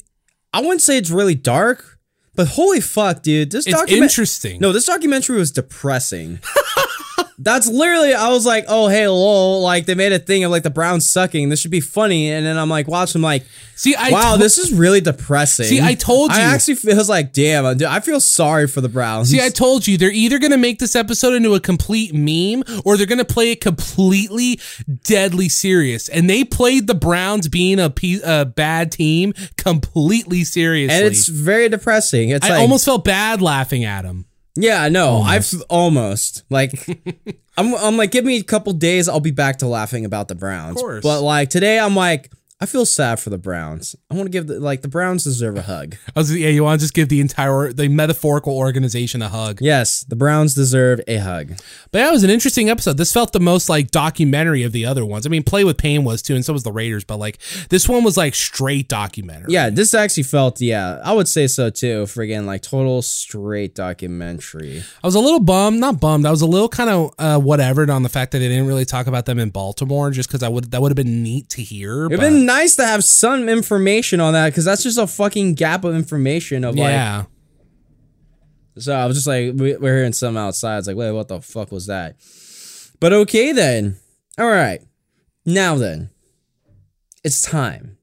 I wouldn't say it's really dark, but holy fuck, dude, this It's document. interesting. No, this documentary was depressing. *laughs* That's literally, I was like, oh, hey, lol, like they made a thing of like the Browns sucking. This should be funny. And then I'm like, watching, like, See, I wow, to- this is really depressing. See, I told you. I actually feels like, damn, dude, I feel sorry for the Browns. See, I told you they're either going to make this episode into a complete meme or they're going to play it completely deadly serious. And they played the Browns being a, pe- a bad team completely seriously. and it's very depressing. It's I like, almost felt bad laughing at him. Yeah, no, I've almost like *laughs* I'm I'm like give me a couple days I'll be back to laughing about the Browns. course. But like today I'm like I feel sad for the Browns. I want to give the like the Browns deserve a hug. *laughs* I was, yeah, you want to just give the entire, the metaphorical organization a hug. Yes, the Browns deserve a hug. But yeah, it was an interesting episode. This felt the most like documentary of the other ones. I mean, Play with Pain was too, and so was the Raiders, but like this one was like straight documentary. Yeah, this actually felt yeah, I would say so too. Friggin' like total straight documentary. I was a little bummed, not bummed. I was a little kind of uh, whatevered on the fact that they didn't really talk about them in Baltimore, just because I would that would have been neat to hear. It'd been nice to have some information on that because that's just a fucking gap of information of like. yeah. So I was just like, we, we're hearing some outside. It's like, wait, what the fuck was that? But okay then. All right. Now then, it's time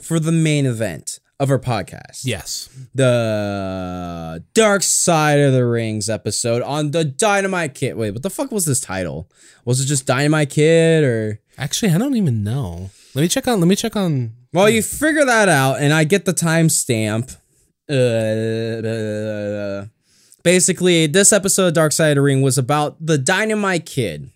for the main event of our podcast. Yes. The Dark Side of the Rings episode on the Dynamite Kid. Wait, what the fuck was this title? Was it just Dynamite Kid or? Actually, I don't even know. Let me check on. Let me check on. Well, you figure that out, and I get the timestamp. Uh, basically, this episode of Dark Side of the Ring was about the Dynamite Kid.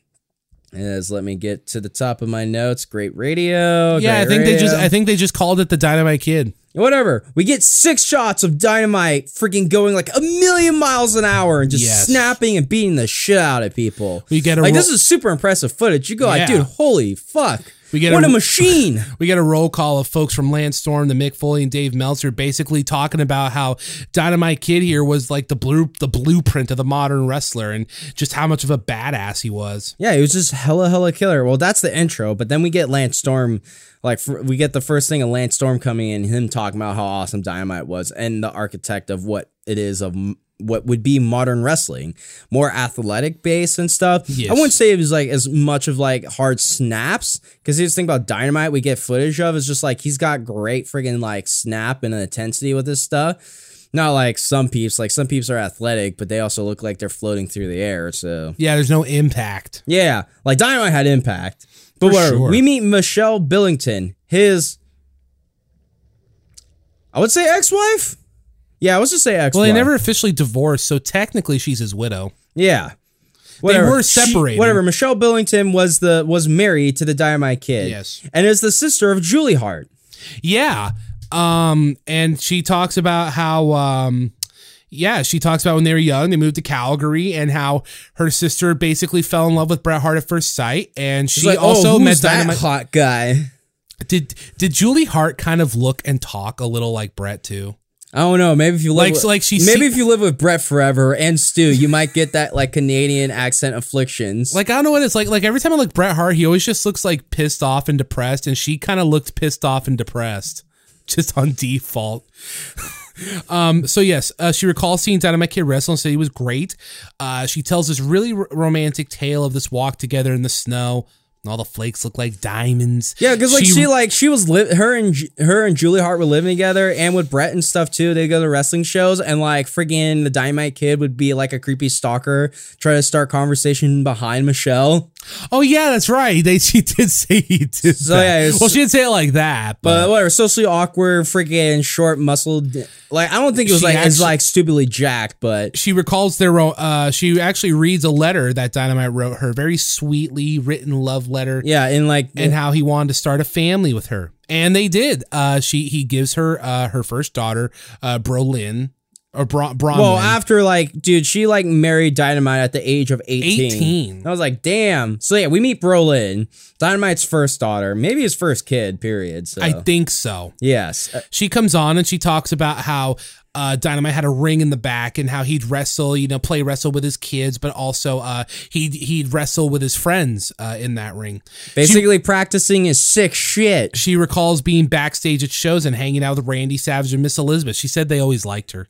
As let me get to the top of my notes. Great radio. Yeah, I think they just. I think they just called it the Dynamite Kid. Whatever. We get six shots of dynamite freaking going like a million miles an hour and just Yes. snapping and beating the shit out of people. We get a like ro- this is super impressive footage. You go like, dude, holy fuck. We get what a- a machine. *laughs* We get a roll call of folks from Lance Storm, the Mick Foley, and Dave Meltzer, basically talking about how Dynamite Kid here was like the blue, the blueprint of the modern wrestler, and just how much of a badass he was. Yeah, he was just hella hella killer. Well, that's the intro, but then we get Lance Storm. Like we get the first thing of Lance Storm coming in, him talking about how awesome Dynamite was, and the architect of what it is of what would be modern wrestling, more athletic base and stuff. Yes. I wouldn't say it was like as much of like hard snaps because here's the thing about Dynamite we get footage of is just like he's got great friggin' like snap and intensity with this stuff. Not like some peeps. Like some peeps are athletic, but they also look like they're floating through the air. So Yeah, there's no impact. yeah, like Dynamite had impact. But whatever. sure. We meet Michelle Billington, his I would say ex-wife. Yeah, I was just say ex-wife. Well, they never officially divorced, so technically she's his widow. Yeah. Whatever. were She- separated. whatever. Michelle Billington was the was married to the Dynamite Kid. Yes. And is the sister of Julie Hart. Yeah. Um, and she talks about how um yeah, she talks about when they were young, they moved to Calgary and how her sister basically fell in love with Bret Hart at first sight. And she like, also oh, met who's that Dynamite. hot guy? Did did Julie Hart kind of look and talk a little like Bret too? I don't know. Maybe if you live Like- with, like she maybe if you live with Bret forever and Stu, you might get that like Canadian accent afflictions. Like I don't know what it's like. Like every time I look Bret Hart, he always just looks like pissed off and depressed, and she kind of looked pissed off and depressed, *laughs* just on default. *laughs* um. So yes, uh, she recalls seeing Dynamite Kid wrestle and said he was great. Uh, she tells this really r- romantic tale of this walk together in the snow. And all the flakes look like diamonds. Yeah, because like she, like she was li- her and her and Julie Hart were living together, and with Bret and stuff too. They go to wrestling shows, and like friggin' the Dynamite Kid would be like a creepy stalker, try to start conversation behind Michelle. Oh yeah, that's right. They *laughs* she did say he did. So, that. yeah, it's- well, she didn't say it like that, But but, whatever, socially awkward, freaking short muscled. Like I don't think it was like as actu- like stupidly jacked, but she recalls their. Uh, she actually reads a letter that Dynamite wrote her, very sweetly written love letter. yeah, and like and how he wanted to start a family with her. And they did. Uh, she he gives her uh, her first daughter, uh, Brolin or Bra- Bronwyn. Well, after like, dude, she like married Dynamite at the age of 18. 18. I was like, damn. So yeah, we meet Brolin, Dynamite's first daughter, maybe his first kid, period. So I think so. yes. Uh, She comes on and she talks about how uh, Dynamite had a ring in the back and how he'd wrestle, you know, play wrestle with his kids, but also uh, he'd he'd wrestle with his friends uh, in that ring. basically practicing his sick shit. She recalls being backstage at shows and hanging out with Randy Savage and Miss Elizabeth. She said they always liked her,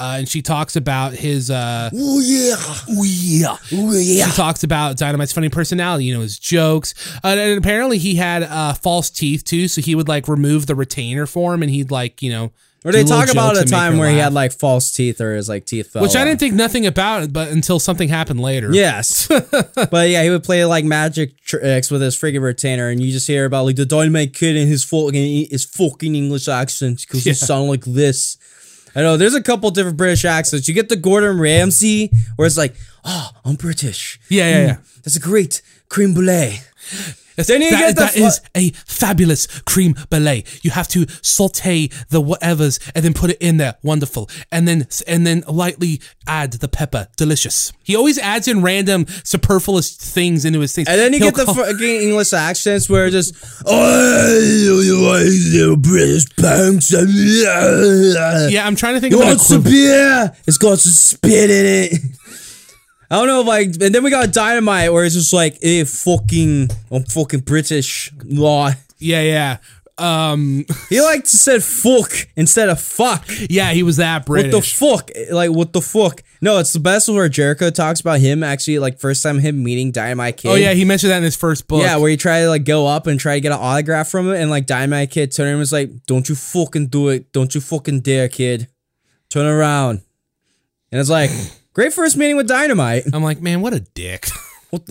uh, and she talks about his. Uh, Oh yeah. oh yeah, Oh yeah. She talks about Dynamite's funny personality, you know, his jokes. Uh, and apparently he had uh, false teeth too, so he would like remove the retainer for him and he'd like, you know. Or they talk about a time her where he had like false teeth or his like teeth fell Which I didn't think nothing about, but until something happened later. Yes, *laughs* but yeah, he would play like magic tricks with his friggin' retainer, and you just hear about like the Dynamite Kid and his fucking his fucking English accent because he Yeah. sound like this. I know there's a couple different British accents. You get the Gordon Ramsay, where it's like, oh, I'm British. Yeah, yeah, yeah. Mm, that's a great creme brulee. That- get the that fu- is a fabulous cream brulee. You have to saute the whatevers and then put it in there. Wonderful. And then and then lightly add the pepper. Delicious. He always adds in random superfluous things into his things. And then you He'll get the fucking English accents where just, oh, British punks. Yeah, I'm trying to think You want some beer? It's got some spit in it. *laughs* I don't know, like, and then we got Dynamite, where it's just like, eh, fucking, I'm fucking British. Law. Yeah, yeah. Um, *laughs* He like said fuck instead of fuck. yeah, he was that British. What the fuck? Like what the fuck? No, it's the best where Jericho talks about him actually like first time him meeting Dynamite Kid. oh yeah, he mentioned that in his first book. Yeah, where he tried to like go up and try to get an autograph from him, and like Dynamite Kid turned him and was like, "Don't you fucking do it! Don't you fucking dare, kid! Turn around!" And it's like, great first meeting with Dynamite. I'm like, man, what a dick. *laughs*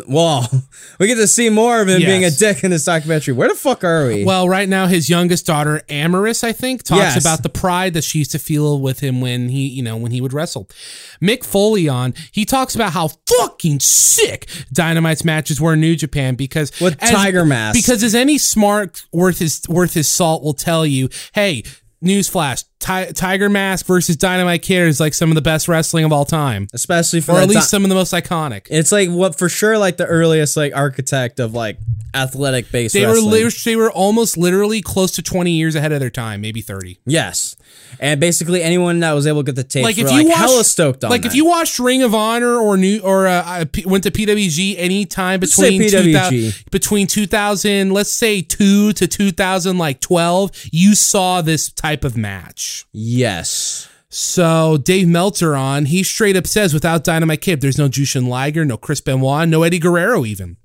Well, *laughs* we get to see more of him Yes. being a dick in this documentary. Where the fuck are we? Well, right now his youngest daughter, Amaris, I think, talks Yes. about the pride that she used to feel with him when he, you know, when he would wrestle. Mick Foley on, he talks about how fucking sick Dynamite's matches were in New Japan because With Tiger Mask. Because as any smart worth his worth his salt will tell you, hey, newsflash, Ti- Tiger Mask versus Dynamite Kid is like some of the best wrestling of all time, Especially for or at least ti- some of the most iconic. it's like what for sure like the earliest like architect of like athletic based They wrestling. were li- they were almost literally close to 20 years ahead of their time, maybe 30. yes, and basically anyone that was able to get the tapes like were if like you watched, hella stoked on like that. if you watched Ring of Honor or new or uh, P- went to PWG anytime Let's between PWG. 2000, between 2000 let's say 2 to 2000 like 12 you saw this type of match yes. so Dave Meltzer on he straight up says without Dynamite Kid there's no Jushin Liger no Chris Benoit no Eddie Guerrero even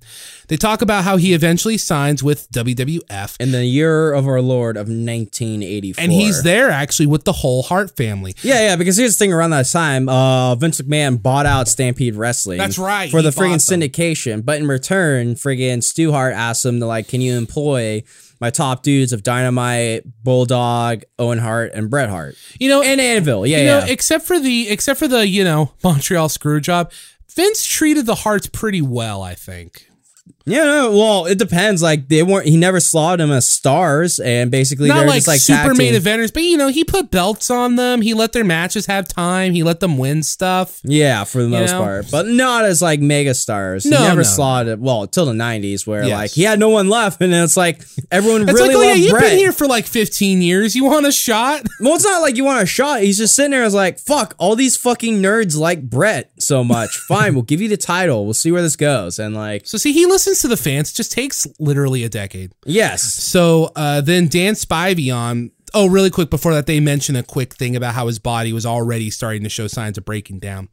they talk about how he eventually signs with WWF in the year of our Lord of 1984. and he's there actually with the whole Hart family Yeah, yeah, because here's the thing around that time, uh, Vince McMahon bought out Stampede Wrestling. That's right, For the friggin' syndication. But in return, friggin' Stu Hart asked him to like, can you employ my top dudes of Dynamite, Bulldog, Owen Hart, and Bret Hart? you know And Anvil, yeah, you yeah. know, except for the except for the you know *laughs* Montreal screw job, Vince treated the Harts pretty well. I think. Yeah, no, well, it depends. Like they weren't he never slaughtered them as stars and basically Not they're like, just like super main eventers, but you know he put belts on them. He let their matches have time. He let them win stuff. Yeah, for the most know? part, but not as like mega stars. No, he never no. slaughtered. Well, till the '90s, where Yes. like he had no one left, and then it's like everyone It's really like, oh yeah, you've Bret. been here for like 15 years. You want a shot? *laughs* Well, it's not like you want a shot. He's just sitting there as like, fuck, all these fucking nerds like Bret so much. Fine, we'll give you the title. We'll see where this goes. And like, So see, he listens to the fans. Just takes literally a decade. yes. So uh, then Dan Spivey on. Oh, really quick before that, they mention a quick thing about how his body was already starting to show signs of breaking down.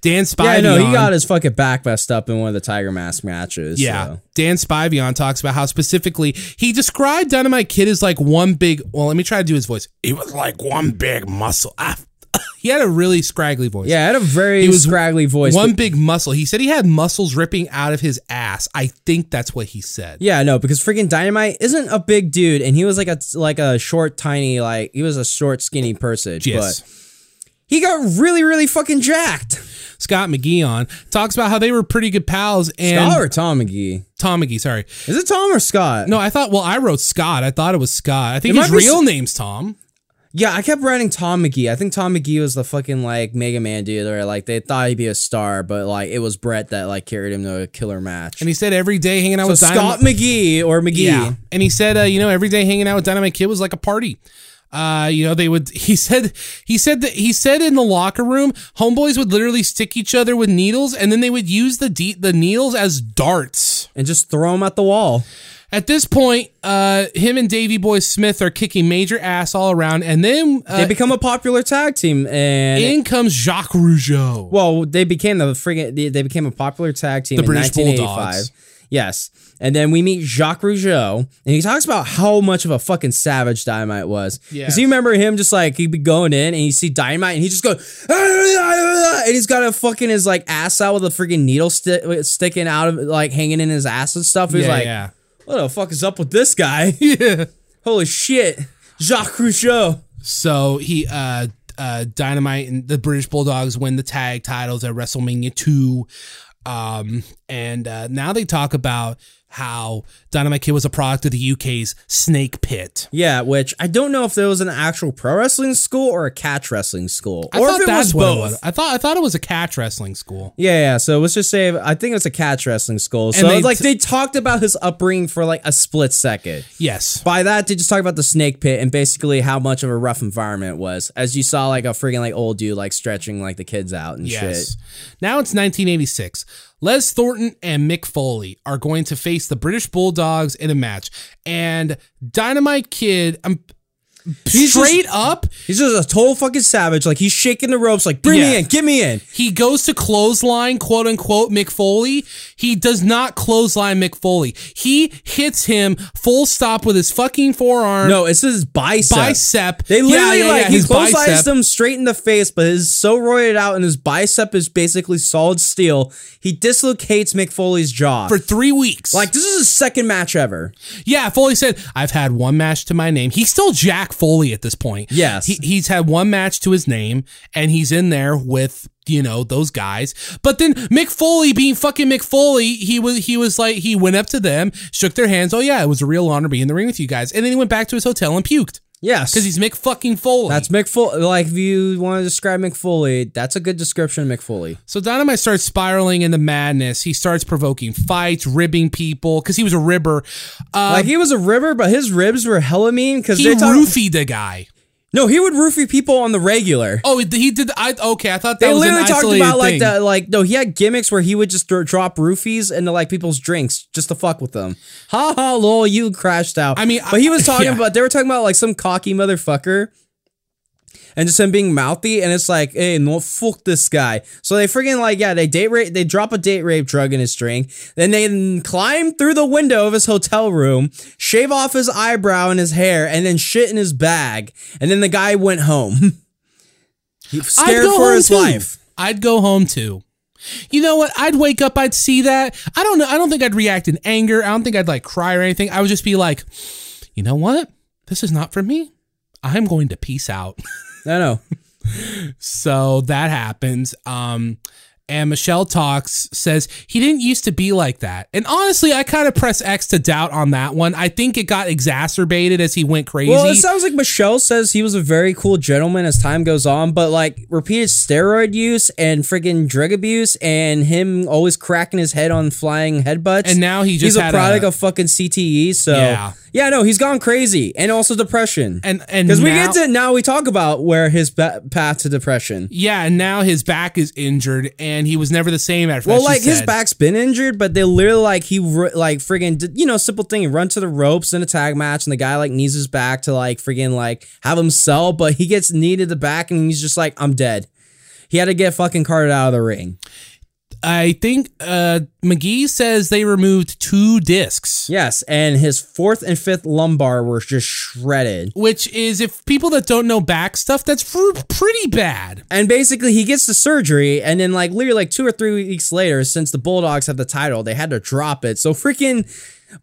Dan Spivey. Yeah, I know. He got his fucking back messed up in one of the Tiger Mask matches. Yeah. so. Dan Spivey talks about how specifically he described Dynamite Kid as like one big. Well, let me try to do his voice. It was like one big muscle. Ah, *coughs* he had a really scraggly voice. Yeah, I had a very was scraggly voice. One big muscle. He said he had muscles ripping out of his ass. I think that's what he said. yeah, no, because freaking Dynamite isn't a big dude, and he was like a like a short, tiny, like he was a short, skinny person. Yes. But he got really, really fucking jacked. Scott McGee on talks about how they were pretty good pals and Scott or Tom McGee? Tom McGee. Sorry, Is it Tom or Scott? no, I thought. Well, I wrote Scott. I thought it was Scott. I think It his be real name's Tom. Yeah, I kept writing Tom McGee. I think Tom McGee was the fucking like Mega Man dude, or like they thought he'd be a star, but like it was Bret that like carried him to a killer match. And he said every day hanging out so with Dynamite. Scott McGee or McGee. Yeah. And he said, uh, you know, every day hanging out with Dynamite Kid was like a party. Uh, you know, they would. *laughs* He said, he said that he said in the locker room, homeboys would literally stick each other with needles, and then they would use the de- the needles as darts. and just throw them at the wall. At this point, uh, him and Davy Boy Smith are kicking major ass all around, and then uh, They become a popular tag team, and in comes Jacques Rougeau. well, they became the friggin' they, they became a popular tag team The in British 1985. Bulldogs. Yes, and then we meet Jacques Rougeau, and he talks about how much of a fucking savage Dynamite was. Yes. Because you remember him just like he'd be going in, and you see Dynamite, and he just goes, *laughs* and he's got a fucking his like ass out with a freaking needle sti- sticking out of like hanging in his ass and stuff. He's yeah, like, yeah, what the fuck is up with this guy? yeah. *laughs* Holy shit, Jacques Rougeau. So he uh uh Dynamite and the British Bulldogs win the tag titles at WrestleMania 2. Um and uh now they talk about how Dynamite Kid was a product of the UK's Snake Pit. Yeah, which I don't know if there was an actual pro wrestling school or a catch wrestling school, I or thought if it was both. it was. I thought I thought it was a catch wrestling school. Yeah, yeah. So let's just say I think it's a catch wrestling school. So they like they talked about his upbringing for like a split second. Yes. By that, they just talked about the snake pit and basically how much of a rough environment it was. As you saw, like a freaking like old dude like stretching like the kids out and Yes. shit. Now it's 1986. Les Thornton and Mick Foley are going to face the British Bulldogs in a match. And Dynamite Kid, I'm He's straight just- up, He's just a total fucking savage. Like he's shaking the ropes. Like bring Yeah. me in, get me in. he goes to clothesline, quote unquote, Mick Foley. He does not clothesline Mick Foley. He hits him full stop with his fucking forearm. No, it's his bicep. Bicep. They literally yeah, like yeah, he his clotheslines them straight in the face, but his so roided out and his bicep is basically solid steel. He dislocates Mick Foley's jaw. for three weeks. like this is his second match ever. Yeah, Foley said, I've had one match to my name. He's still Jack Foley at this point. Yes. He, he's had one match to his name, and he's in there with, you know, those guys. But then Mick Foley being fucking Mick Foley, he was he was like he went up to them, shook their hands. Oh yeah, it was a real honor being in the ring with you guys. And then he went back to his hotel and puked. Yes, Because he's Mick fucking Foley. that's Mick Foley. Like if you want to describe Mick Foley, that's a good description of Mick Foley. So Dynamite starts spiraling into madness. He starts provoking fights, ribbing people, because he was a ribber. Uh, Like he was a ribber, but his ribs were hella mean because he roofied the guy. No, he would roofie people on the regular. Oh, he did. I okay. I thought that They was literally talked about like thing. that. Like no, he had gimmicks where he would just dro- drop roofies into like people's drinks just to fuck with them. Ha ha, lol, you crashed out. I mean, but he was I- talking *laughs* yeah. about. They were talking about like some cocky motherfucker. And just him being mouthy, and it's like, hey, no, fuck this guy. So they freaking like, yeah, they date rape, they drop a date rape drug in his drink, then they climb through the window of his hotel room, shave off his eyebrow and his hair, and then shit in his bag, and then the guy went home. *laughs* he scared go for home his too. life. I'd go home too. You know what? I'd wake up. I'd see that. I don't know. I don't think I'd react in anger. I don't think I'd like cry or anything. I would just be like, you know what? This is not for me. I'm going to peace out. *laughs* I know. *laughs* So that happens. Um, and Michelle talks, says he didn't used to be like that. And honestly, I kind of press X to doubt on that one. I think it got exacerbated as he went crazy. Well, it sounds like Michelle says he was a very cool gentleman as time goes on, but like repeated steroid use and freaking drug abuse and him always cracking his head on flying headbutts. And now he just he's a product a- of fucking CTE. So Yeah. yeah, no, he's gone crazy and also depression. and and Because we get to now we talk about where his path to depression. yeah, and now his back is injured, and he was never the same after. Well, that, she like his back's been injured, but they literally like he like friggin' did- you know simple thing. He run to the ropes in a tag match, and the guy like knees his back to like friggin' like have him sell, but he gets kneed the back, and he's just like I'm dead. He had to get fucking carted out of the ring. I think uh, McGee says they removed two discs. Yes, and his fourth and fifth lumbar were just shredded. Which is, if people that don't know back stuff, that's pr- pretty bad. And basically, he gets the surgery, and then like literally like two or three weeks later, since the Bulldogs have the title, they had to drop it. So freaking.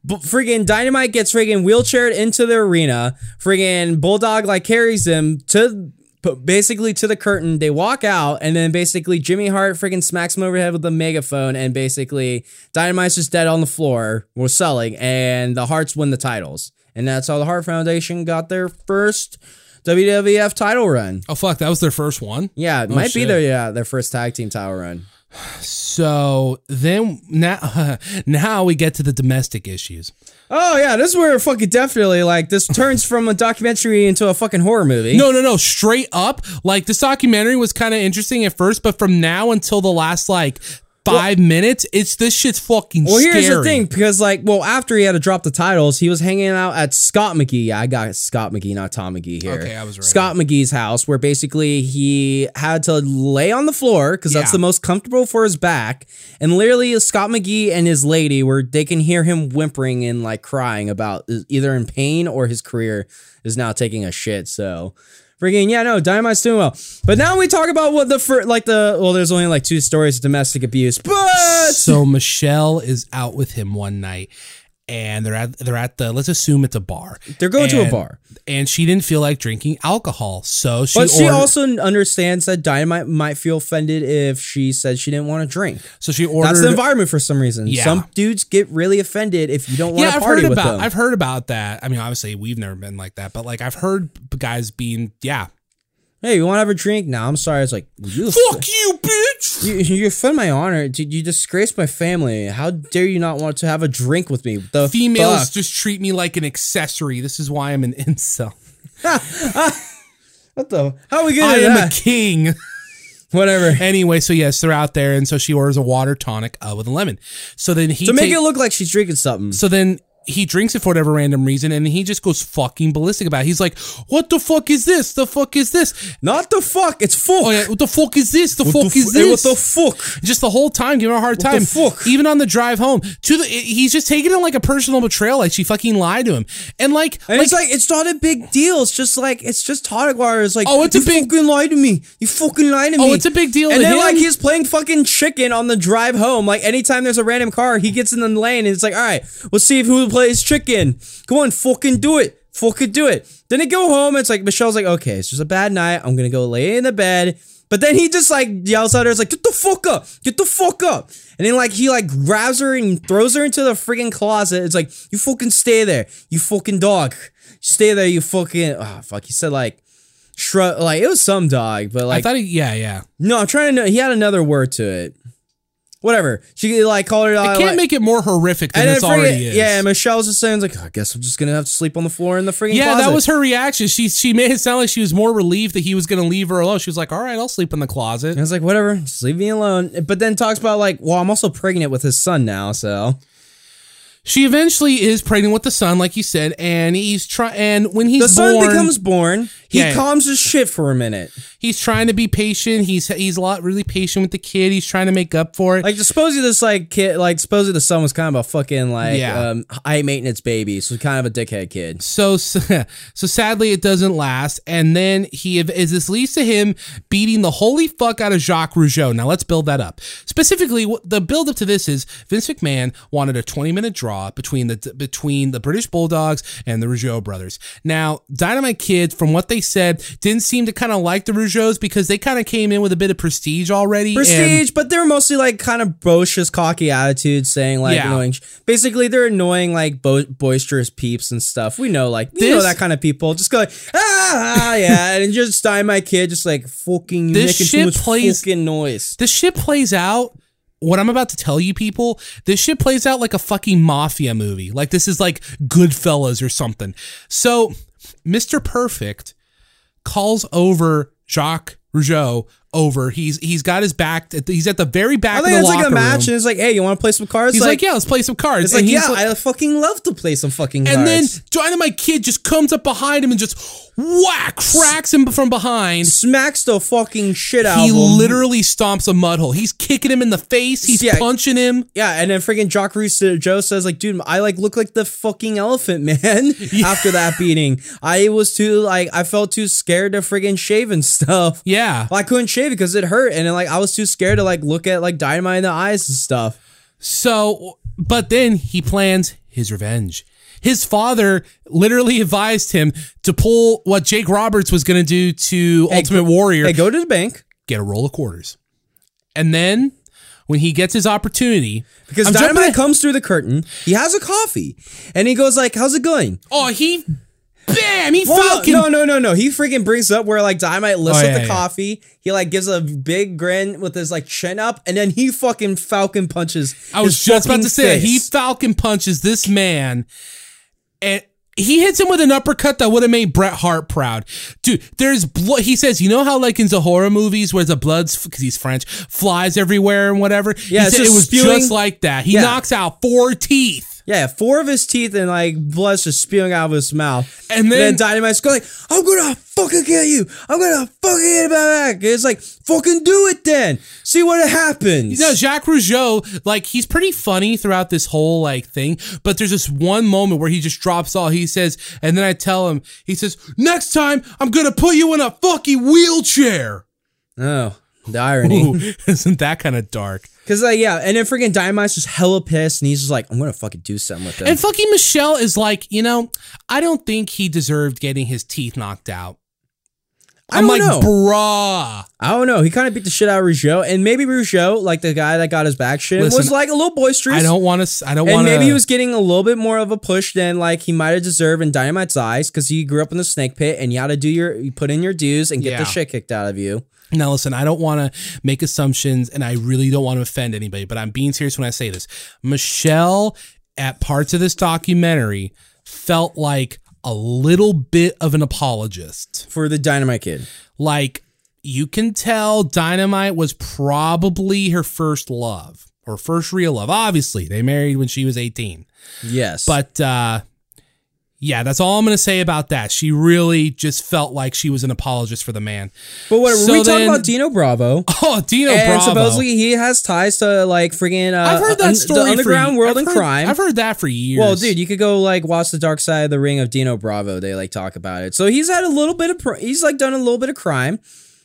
B- friggin' Dynamite gets friggin' wheelchaired into the arena. Friggin' Bulldog like carries him to p- basically to the curtain. They walk out, and then basically Jimmy Hart freaking smacks him over the head with a megaphone, and basically Dynamite's just dead on the floor. We're selling, and the Harts win the titles, and that's how the Hart Foundation got their first WWF title run. Oh fuck, that was their first one. Yeah, it oh, might be their yeah their first tag team title run. So then now, *laughs* now we get to the domestic issues. Oh yeah, this is where fucking definitely like this turns from a documentary into a fucking horror movie. No, no, no. Straight up, like this documentary was kind of interesting at first, but from now until the last like five minutes, it's this shit's fucking. Well, here's the thing, because like, well, after he had to drop the titles, he was hanging out at Scott McGee. I got Scott McGee, not Tom McGee here. Okay, I was right. Scott McGee's house, where basically he had to lay on the floor because that's the most comfortable for his back. And literally, Scott McGee and his lady, where they can hear him whimpering and like crying about either in pain or his career is now taking a shit. So. Freaking yeah, no, Dynamite's doing well. But now we talk about what the fir- like the well, there's only like two stories of domestic abuse, but So Michelle is out with him one night, and they're at they're at the let's assume it's a bar. They're going to a bar. and she didn't feel like drinking alcohol, so she But she ordered, also understands that Dynamite might feel offended if she said she didn't want to drink. so she ordered. That's the environment for some reason. Yeah. Some dudes get really offended if you don't want yeah, to I've party heard with about them. I've heard about that. I mean, obviously we've never been like that, but like I've heard guys being yeah, hey, you want to have a drink? No, I'm sorry. It's like you, fuck you, bitch. You, you offend my honor. Dude, you disgrace my family. How dare you not want to have a drink with me? The Females fuck? just treat me like an accessory. This is why I'm an incel. *laughs* what the? How are we getting I am a king. Whatever. *laughs* Anyway, so yes, they're out there, and so she orders a water tonic uh, with a lemon. So then he To make take- it look like she's drinking something. so then he drinks it for whatever random reason, and he just goes fucking ballistic about it. He's like, "What the fuck is this? The fuck is this? Not the fuck. It's fuck. Oh yeah, what the fuck is this? The What fuck the is fu- eh, hey, this? What the fuck? just the whole time giving her a hard the time. fuck? Even on the drive home, to the eh, he's just taking it like a personal betrayal, like she fucking lied to him, and like, And like it's like it's not a big deal. It's just like it's just water. It's like Oh, it's a big- fucking lied to me. You fucking lied to oh, me. Oh, it's a big deal And then him. like he's playing fucking chicken on the drive home. Like anytime there's a random car, he gets in the lane and it's like, all right, we'll see if who plays chicken. Go on, fucking do it. Fucking do it. Then they go home. And it's like Michelle's like, okay, it's just a bad night. I'm gonna go lay in the bed. But then he just like yells at her, it's like, get the fuck up, get the fuck up. And then like he like grabs her and throws her into the freaking closet. It's like, you fucking stay there, you fucking dog. Stay there, you fucking oh fuck. He said like shrug like it was some dog, but like I thought, he, yeah, yeah, no, I'm trying to know he had another word to it. Whatever. She like called her I uh, can't like, make it more horrific than this already is. Yeah, and Michelle was just saying like, I guess I'm just gonna have to sleep on the floor in the freaking Yeah, closet. that was her reaction. She she made it sound like she was more relieved that he was going to leave her alone. She was like, "All right, I'll sleep in the closet." And I was like, whatever, just leave me alone. But then talks about like, well, I'm also pregnant with his son now, so She eventually is pregnant with the son, like you said, and he's trying. And when he's the son born, becomes born. He Yeah. calms his shit for a minute. He's trying to be patient. He's he's a lot really patient with the kid. He's trying to make up for it. Like, supposedly this like kid, like supposedly the son was kind of a fucking like Yeah. um, high maintenance baby, so kind of a dickhead kid. so *laughs* so sadly it doesn't last and then he is this leads to him beating the holy fuck out of Jacques Rougeau. Now let's build that up. Specifically, what the build up to this is Vince McMahon wanted a 20 minute draw between the between the British Bulldogs and the Rougeau brothers. Now, Dynamite Kid, from what they said, didn't seem to kind of like the Rougeaus because they kind of came in with a bit of prestige already. Prestige, but they're mostly like kind of boisterous, cocky attitudes, saying like Yeah. annoying. Basically, they're annoying, like bo- boisterous peeps and stuff. We know, like you know that kind of people. Just go like ah, ah yeah, and just die my kid, just like fucking This making shit plays- fucking noise. this shit plays out what I'm about to tell you people, this shit plays out like a fucking mafia movie. Like this is like Goodfellas or something. So, Mr. Perfect calls over Jacques Rougeau over. He's he's got his back. He's at the very back I of think the it's like a match, room. and it's like, hey, you want to play some cards? He's like, yeah, let's play some cards. It's like, and he's yeah, like- I fucking love to play some fucking cards. and then Dynamite Kid just comes up behind him and just whack cracks him from behind. smacks the fucking shit out He of him. literally stomps a mud hole. He's kicking him in the face. He's Yeah. punching him. Yeah, and then freaking Jock Reese Joe says like, dude, I like look like the fucking elephant man *laughs* *laughs* after that beating. I was too like I felt too scared to friggin' shave and stuff. Yeah. Well, I couldn't shave because it hurt, and then, like I was too scared to like look at like dynamite in the eyes and stuff. So, but then he plans his revenge. His father literally *laughs* advised him to pull what Jake Roberts was going to do to Ultimate Warrior, Hey, go to the bank get a roll of quarters. And then when he gets his opportunity, because I'm dynamite jumping- comes through the curtain. He has a coffee, and he goes like, "How's it going?" oh, he bam, he Well, falcon. no, no, no, no. He freaking brings up where like Dynamite lifts Oh, up the yeah. coffee. He like gives a big grin with his like chin up, and then he fucking falcon punches. I was his just about to say he falcon punches this man, and he hits him with an uppercut that would have made Bret Hart proud. Dude, there's blood. He says, you know how like in the horror movies where the blood's because he's French flies everywhere and whatever. Yeah, he said it was spewing- just like that. He Yeah. knocks out four teeth. Yeah, four of his teeth and like blood's just spewing out of his mouth. And then- Dynamite's going like, "I'm gonna fucking kill you. I'm gonna fucking get back." It's like, fucking do it then. See what happens. You know, Jacques Rougeau, like he's pretty funny throughout this whole like thing, but there's this one moment where he just drops all. He says, and then I tell him, he says, "Next time, I'm gonna put you in a fucking wheelchair." oh, the irony. Ooh, *laughs* isn't that kind of dark? Because like yeah, and then freaking Dynamite's just hella pissed, and he's just like, "I'm gonna fucking do something with him." And fucking Michelle is like, you know, I don't think he deserved getting his teeth knocked out. I I'm don't like, know. bruh. I don't know. He kind of beat the shit out of Rougeau, and maybe Rougeau, like the guy that got his back shit, was like a little boisterous. I don't want to. I don't and want to. maybe he was getting a little bit more of a push than like he might have deserved in Dynamite's eyes because he grew up in the snake pit, and you got to do your, you put in your dues and get Yeah. the shit kicked out of you. Now, listen, I don't want to make assumptions and I really don't want to offend anybody, but I'm being serious when I say this. Michelle, at parts of this documentary, felt like a little bit of an apologist. For the Dynamite Kid, Like, you can tell Dynamite was probably her first love or first real love. Obviously, they married when she was 18. Yes. But uh yeah, that's all I'm going to say about that. She really just felt like she was an apologist for the man. but what so we talking then- about Dino Bravo. *laughs* Oh, Dino and Bravo. supposedly he has ties to like freaking. uh, I've heard that un- story the underground for, world I've and heard- crime. I've heard that for years. Well, dude, you could go like watch the Dark Side of the Ring of Dino Bravo. They like talk about it. So he's had a little bit of pr- he's like done a little bit of crime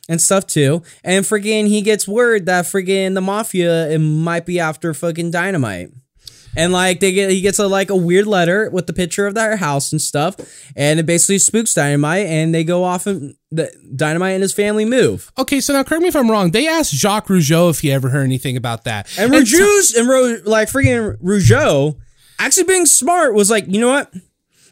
and stuff too. And friggin' he gets word that friggin' the mafia it might be after fucking dynamite. And like they get he gets a like a weird letter with the picture of their house and stuff, and it basically spooks dynamite, and they go off and the dynamite and his family move. Okay, so now correct me if I'm wrong. They asked Jacques Rougeau if he ever heard anything about that. And Rougeau's and Ro- like freaking Rougeau, actually being smart was like, you know what?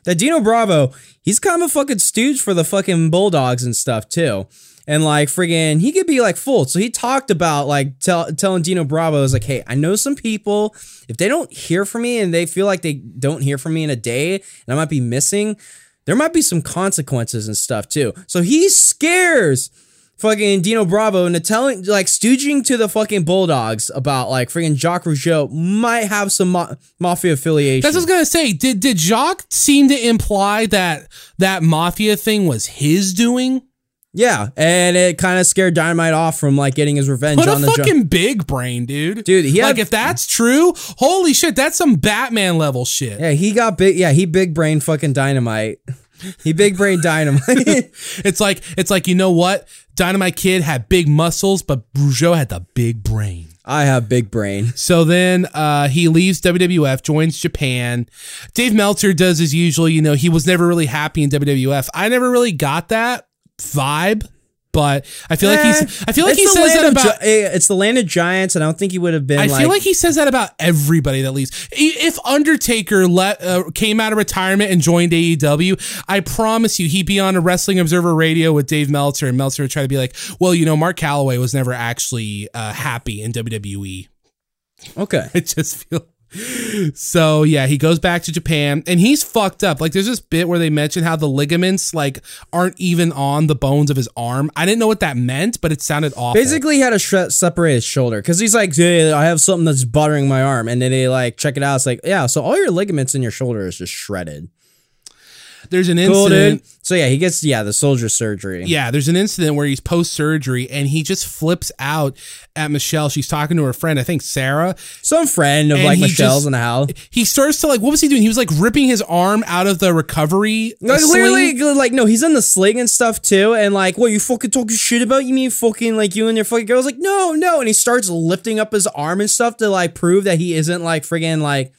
That Dino Bravo, he's kind of a fucking stooge for the fucking Bulldogs and stuff too. And like friggin', he could be like full. So he talked about like tell, telling Dino Bravo is like, hey, I know some people. If they don't hear from me and they feel like they don't hear from me in a day, and I might be missing, there might be some consequences and stuff too. So he scares fucking Dino Bravo into telling, like, stooging to the fucking Bulldogs about, like, friggin' Jacques Rougeau might have some ma- mafia affiliation. That's what I was gonna say. Did did Jacques seem to imply that that mafia thing was his doing? Yeah, and it kind of scared Dynamite off from, like, getting his revenge What a on the. Fucking big brain, dude. Dude, he like if that's true, holy shit, that's some Batman level shit. yeah, he got big. Yeah, he big brain fucking Dynamite. He big brain Dynamite. *laughs* It's like it's like you know what? Dynamite Kid had big muscles, but Rougeau had the big brain. I have big brain. So then uh, he leaves WWF, joins Japan. Dave Meltzer does as usual. You know, he was never really happy in WWF. I never really got that vibe, but I feel like he's. I feel like he says that about. gi- eh, it's the land of giants, and I don't think he would have been. I like, feel like he says that about everybody that leaves. If Undertaker let uh, came out of retirement and joined AEW, I promise you he'd be on a Wrestling Observer Radio with Dave Meltzer, and Meltzer would try to be like, "Well, you know, Mark Calaway was never actually uh, happy in WWE." okay. *laughs* I just feel. So yeah, he goes back to Japan and he's fucked up. Like there's this bit where they mention how the ligaments like aren't even on the bones of his arm. I didn't know what that meant, but it sounded awful. Basically, he had to shred, separate his shoulder because he's like, "Hey, I have something that's bothering my arm," and then they like check it out. It's like, yeah, so all your ligaments in your shoulder is just shredded. there's an Cool, incident. dude. So yeah, he gets yeah the soldier surgery. Yeah, there's an incident where he's post surgery and he just flips out at Michelle. She's talking to her friend, I think Sarah. some friend of like Michelle's just- in the house. He starts to like, what was he doing? He was like ripping his arm out of the recovery. uh, Like literally, like no, he's in the sling and stuff too, and like, what you fucking talking shit about? You mean fucking like you and your fucking girls? Like, no, no, and he starts lifting up his arm and stuff to like prove that he isn't like friggin' like.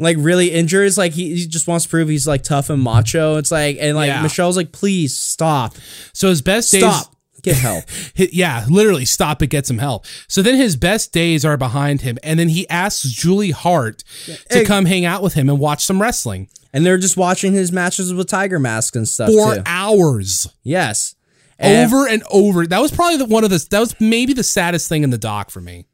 Like really injured, it's like he, he just wants to prove he's like tough and macho. It's like and like Yeah. Michelle's like, please stop, So his best days. stop, get help. *laughs* Hi- yeah, literally stop it, get some help. So then his best days are behind him, and then he asks Julie Hart to Hey. come hang out with him and watch some wrestling and they're just watching his matches with tiger Mask and stuff for too. hours, Yes, And- over and over. That was probably the, one of the that was maybe the saddest thing in the doc for me.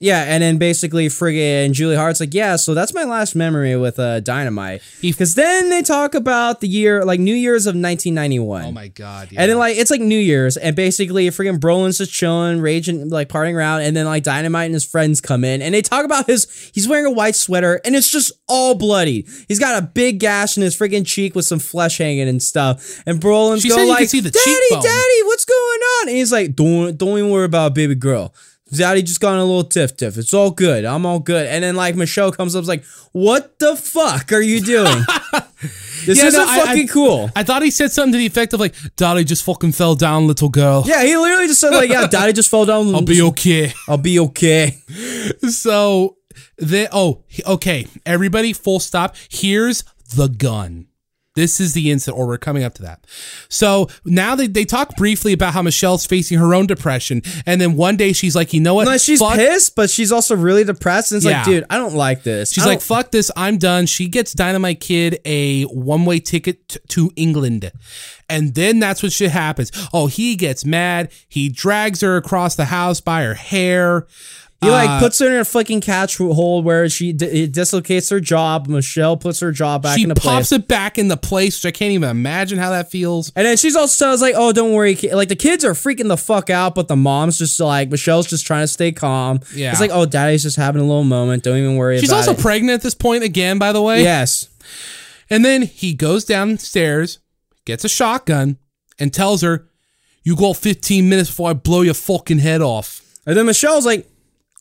Yeah, and then basically friggin' Julie Hart's like, yeah, so that's my last memory with uh, Dynamite. Because then they talk about the year, like New Year's of 1991. Oh my god! Yeah. And then like it's like New Year's, and basically friggin' Brolin's just chilling, raging, like partying around, and then like Dynamite and his friends come in, and they talk about his. He's wearing a white sweater, and it's just all bloody. He's got a big gash in his friggin' cheek with some flesh hanging and stuff. And Brolin's She you like, "Daddy, cheekbone." Daddy, what's going on?" And he's like, "Don't don't even worry about baby girl." Daddy just got in a little tiff tiff. It's all good. I'm all good. And then like Michelle comes up, is like, "What the fuck are you doing? *laughs* this Yeah, isn't no, I- I- fucking cool." I thought he said something to the effect of like, "Daddy just fucking fell down, little girl. Yeah, he literally just said like, "Yeah, Daddy just fell down. *laughs* I'll be okay." I'll be okay." *laughs* So they oh okay, everybody, full stop. Here's the gun. This is the incident, or we're coming up to that. So now they, they talk briefly about how Michelle's facing her own depression, and then one day she's like, you know what? No, she's Fuck- pissed, but she's also really depressed. And it's Yeah. like, dude, I don't like this. She's like, fuck this, I'm done. She gets Dynamite Kid a one way ticket t- to England. And then that's what shit happens. Oh, he gets mad. He drags her across the house by her hair. He like Uh, puts her in a fucking catch hole where she d- it dislocates her jaw. Michelle puts her jaw back she into pops place. it back into place, which I can't even imagine how that feels. And then she's also like, "Oh, don't worry." ki-" Like the kids are freaking the fuck out, but the mom's just like Michelle's just trying to stay calm. Yeah. it's like, "Oh, daddy's just having a little moment. Don't even worry She's also it." pregnant at this point again, by the way. yes, And then he goes downstairs, gets a shotgun, and tells her, You go 15 minutes before I blow your fucking head off. and then Michelle's like,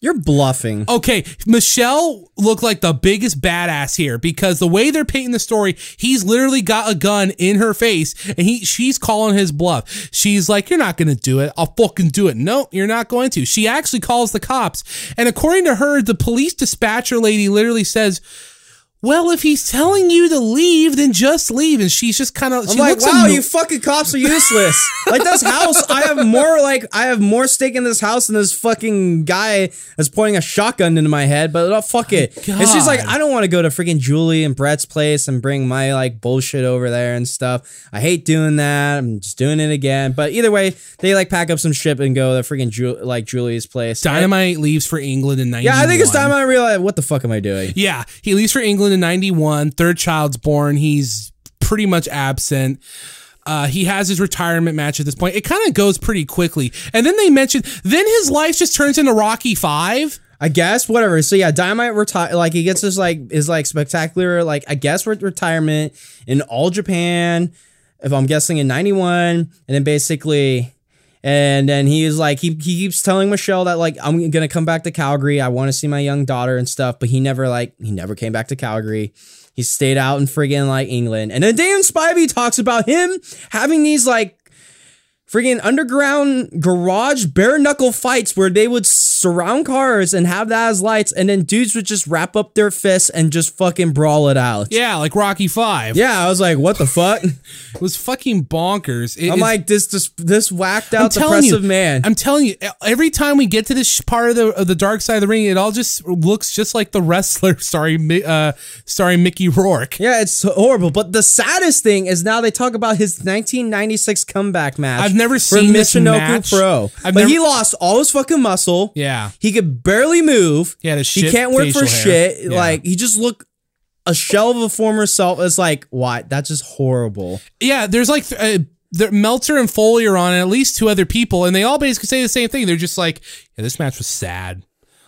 "You're bluffing." Okay, Michelle looked like the biggest badass here because the way they're painting the story, he's literally got a gun in her face and he she's calling his bluff. She's like, You're not gonna do it. I'll fucking do it. No, you're not going to. She actually calls the cops. And according to her, the police dispatcher lady literally says, well, if he's telling you to leave, then just leave. And she's just kind of. I'm like, wow, you fucking cops are useless. *laughs* like this house, I have more like I have more stake in this house than this fucking guy that's pointing a shotgun into my head. But oh, fuck it. And she's like, I don't want to go to freaking Julie and Bret's place and bring my like bullshit over there and stuff. I hate doing that. I'm just doing it again. But either way, they like pack up some shit and go to freaking Ju- like Julie's place. Dynamite leaves for England in 91. Yeah, I think it's time I realize what the fuck am I doing? Yeah, he leaves for England in 91. Third child's born. He's pretty much absent. Uh, he has his retirement match at this point. It kind of goes pretty quickly. And then they mention, then his life just turns into Rocky Five. I guess whatever. So yeah, Dynamite retire like he gets his like his like spectacular like I guess re- retirement in all Japan. If I'm guessing in '91, and then basically, and then he is like he he keeps telling Michelle that like I'm gonna come back to Calgary. I want to see my young daughter and stuff. But he never like he never came back to Calgary. He stayed out in friggin' like England. And then Dan Spivey talks about him having these like friggin' underground garage bare knuckle fights where they would surround cars and have that as lights, and then dudes would just wrap up their fists and just fucking brawl it out. Yeah, like Rocky Five. Yeah, I was like, what the fuck? *laughs* It was fucking bonkers. It I'm is- like this, this, this whacked out depressive you, man. I'm telling you, every time we get to this part of the of the dark side of the ring, it all just looks just like the wrestler. *laughs* Sorry, uh, sorry, Mickey Rourke. yeah, it's horrible. But the saddest thing is now they talk about his 1996 comeback match. I've never seen this Michinoku match. Pro, I've but never- he lost all his fucking muscle. Yeah. he could barely move. He had a He can't work for facial hair. shit. Yeah. Like he just looked a shell of a former self. It's like what? That's just horrible. Yeah, there's like uh, there, Meltzer and Foley are on, and at least two other people, and they all basically say the same thing. They're just like, "Yeah, this match was sad.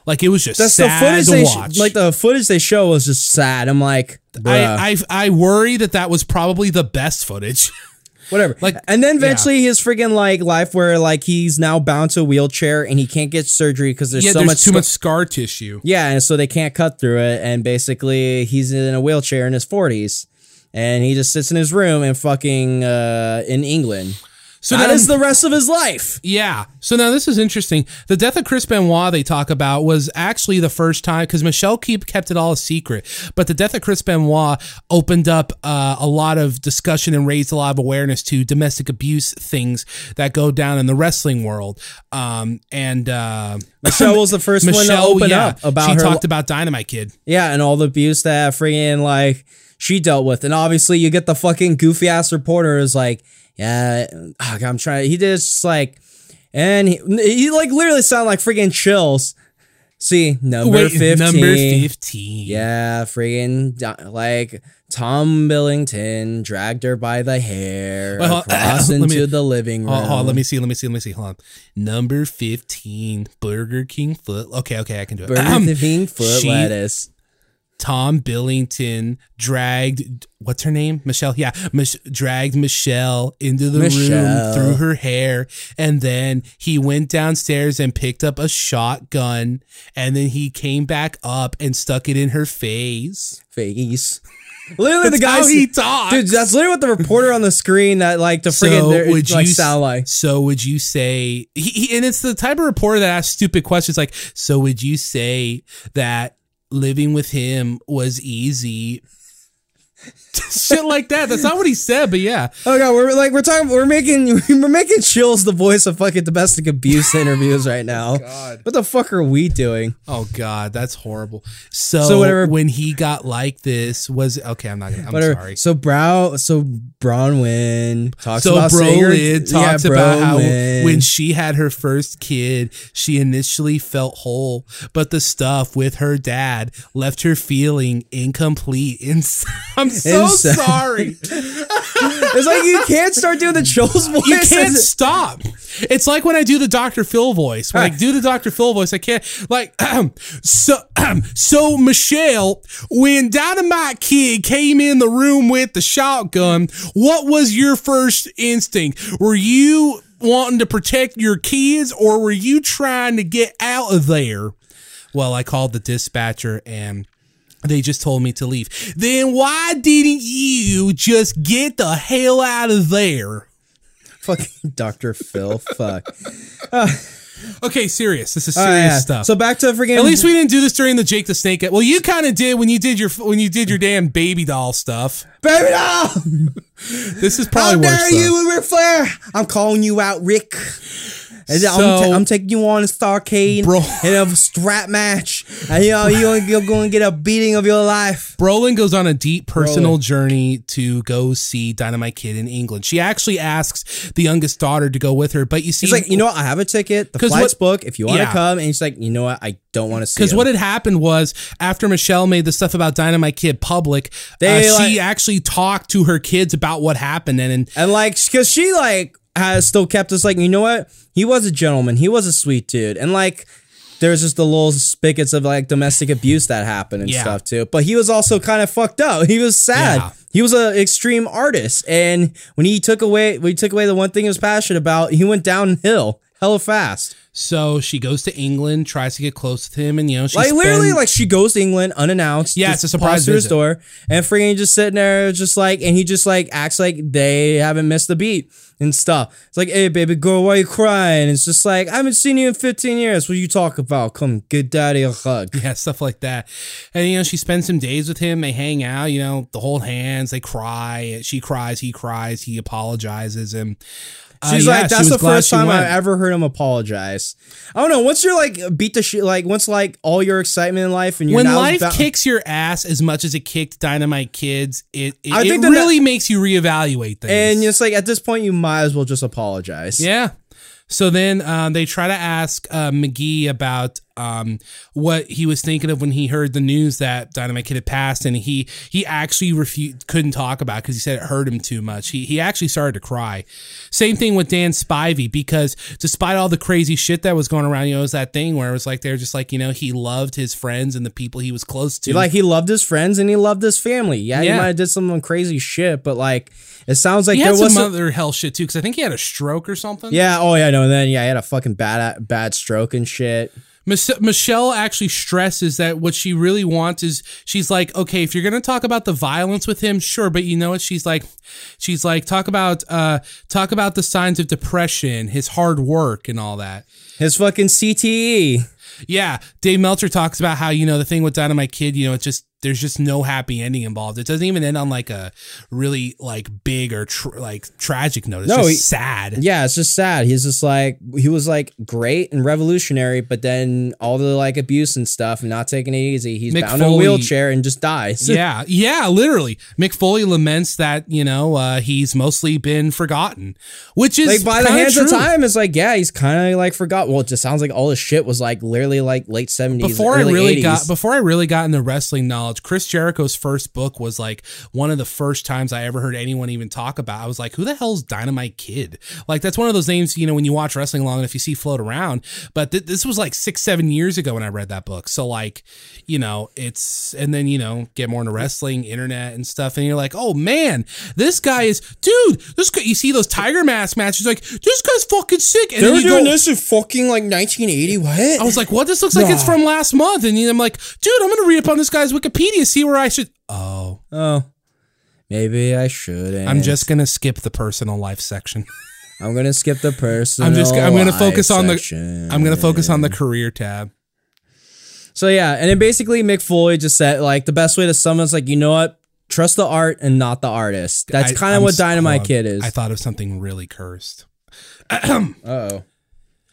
Like it was just That's the sad footage to they watch." sh- like the footage they show was just sad. I'm like, bruh. I, I I worry that that was probably the best footage. *laughs* whatever. Like, and then eventually his freaking like life where like he's now bound to a wheelchair and he can't get surgery because there's yeah, so there's much too scar- much scar tissue. Yeah, and so they can't cut through it, and basically he's in a wheelchair in his 40s, and he just sits in his room and fucking uh, in England. So that then- is the rest of his life. Yeah. So now this is interesting. The death of Chris Benoit they talk about was actually the first time because Michelle Keep kept it all a secret. But the death of Chris Benoit opened up uh, a lot of discussion and raised a lot of awareness to domestic abuse things that go down in the wrestling world. Um, and uh, *clears throat* Michelle was the first one to open yeah, up about she her talked about Dynamite Kid. Yeah, and all the abuse that friggin' like she dealt with. And obviously you get the fucking goofy ass reporter is like, yeah, ah, I'm trying he just like and he, he like literally sounded like freaking chills. See, number 15. number fifteen. Yeah, freaking like Tom Billington dragged her by the hair Well, across *clears throat* let me- into the living room. Oh, hold let me see. Let me see. Let me see. Hold on. Number fifteen, Burger King foot. Okay, okay, I can do it. Burger King foot she- lettuce. Tom Billington dragged what's her name? Michelle. Yeah, Mich- dragged Michelle into the room Michelle. through her hair, and then he went downstairs and picked up a shotgun, and then he came back up and stuck it in her face. Face. Literally, the guy he talks. Dude, that's literally what the reporter on the screen that like the friggin' So would like you sound like. So would you say? He, he, and it's the type of reporter that asks stupid questions like, "So would you say that living with him was easy?" Shit like that. That's not what he said, but yeah. Oh god, we're like we're talking we're making *laughs* we're making chills the voice of fucking domestic abuse *laughs* interviews right now. God. What the fuck are we doing? Oh God, that's horrible. So, So whatever- when he got like this was okay. I'm not gonna. I'm Whatever. sorry. So Brow so Bronwyn talks So about Brolin talks yeah, about how when she had her first kid, she initially felt whole, but the stuff with her dad left her feeling incomplete. And *laughs* I'm so Inside. sorry. *laughs* it's like you can't start doing the Joel's voice. You can't stop. It's like when I do the Dr. Phil voice. When I do the Dr. Phil voice, I can't like *clears throat* so *clears throat* so Michelle, when Dynamite Kid came in the room with the shotgun, what was your first instinct? Were you wanting to protect your kids or were you trying to get out of there? Well, I called the dispatcher and they just told me to leave. Then why didn't you just get the hell out of there? fucking Dr. Phil. Fuck. *sighs* Okay, serious. This is serious right, yeah. stuff. So back to freaking At least we didn't do this during the Jake the Snake. Well, you kind of did when you did your when you did your damn baby doll stuff. Baby doll! This is How probably worse. dare though. you, Ric Flair? I'm calling you out, Rick. And I'm, So I'm taking you on a Starcade Bro. in a strap match, and you know you're, you're going to get a beating of your life. Brolin goes on a deep personal Brolin. journey to go see Dynamite Kid in England. She actually asks the youngest daughter to go with her, but you see, like, you know what? I have a ticket. The flight's what- booked. If you want to Yeah. come, and he's like, you know what? I don't want to see. Because what had happened was after Michelle made the stuff about Dynamite Kid public, They, uh, she actually talked to her kids about what happened, and, and And like, cause she like has still kept us like, you know what? He was a gentleman. He was a sweet dude. And like, there's just the little spigots of like domestic abuse that happened and Yeah. stuff too. But he was also kind of fucked up. He was sad. Yeah. He was an extreme artist. And when he took away, when he took away the one thing he was passionate about, he went downhill hella fast. So she goes to England, tries to get close with him, and you know, she Like literally, like she goes to England unannounced. Yeah, it's a surprise to his door, and freaking just sitting there, just like, and he just like acts like they haven't missed the beat and stuff. It's like, hey, baby girl, why you crying? It's just like I haven't seen you in 15 years. What you talk about? Come, give daddy a hug. Yeah, stuff like that. And you know, she spends some days with him. They hang out, you know, they hold hands, they cry. She cries, he cries, he apologizes, and Uh, She's yeah, like, she that's was the first she time I went. ever heard him apologize. I don't know. Once you're like beat the shit, like once like all your excitement in life and you're When now life ba- kicks your ass as much as it kicked Dynamite Kids, it it, it think that really makes you reevaluate things. and it's like at this point you might as well just apologize. Yeah. So then um, they try to ask uh, McGee about um, what he was thinking of when he heard the news that Dynamite Kid had passed, and he he actually refused, couldn't talk about because he said it hurt him too much. He he actually started to cry. Same thing with Dan Spivey because despite all the crazy shit that was going around, you know, it was that thing where it was like they're just like you know he loved his friends and the people he was close to. Like he loved his friends and he loved his family. Yeah, he might have did some crazy shit, but like it sounds like he there was some other hell shit too because I think he had a stroke or something. yeah. Oh yeah, no. And then yeah, he had a fucking bad bad stroke and shit. Michelle actually stresses that what she really wants is she's like, okay, if you're gonna talk about the violence with him, sure, but you know what? She's like, she's like, talk about uh, talk about the signs of depression, his hard work, and all that. His fucking. CTE. Yeah, Dave Meltzer talks about how you know the thing with Dynamite Kid, you know, it's just there's just no happy ending involved. It doesn't even end on like a really like big or tr- like tragic note. It's No, just he- sad. Yeah, it's just sad. He's just like he was like great and revolutionary, but then all the like abuse and stuff and not taking it easy. He's Mick bound in a wheelchair and just dies. *laughs* yeah, yeah, literally. Mick Foley laments that you know uh, he's mostly been forgotten, which is like by the hands true. of time, it's like yeah, he's kind of like forgot. Well, it just sounds like all his shit was like literally like late seventies. Before I really 80s. got before I really got into wrestling knowledge, Chris Jericho's first book was like one of the first times I ever heard anyone even talk about. I was like, who the hell's Dynamite Kid? Like that's one of those names you know when you watch wrestling long enough you see float around. But th- this was like six seven years ago when I read that book. So like you know it's and then you know get more into wrestling, internet and stuff, and you're like, oh man, this guy is dude. This guy, you see those Tiger Mask matches, like this guy's fucking sick. And They were doing go, this in fucking like 1980. What? I was like, what? This looks like it's from last month. And I'm like, dude, I'm going to read up on this guy's Wikipedia, see where I should. Oh, oh, maybe I shouldn't. I'm just going to skip the personal life section. *laughs* I'm gonna skip the personal. I'm just, I'm going to focus on the, I'm to focus on the career tab. So yeah, and then basically Mick Foley just said like the best way to sum it is like you know what, trust the art and not the artist. That's kind of what Dynamite on. Kid is. I thought of something really cursed. *clears throat* Oh.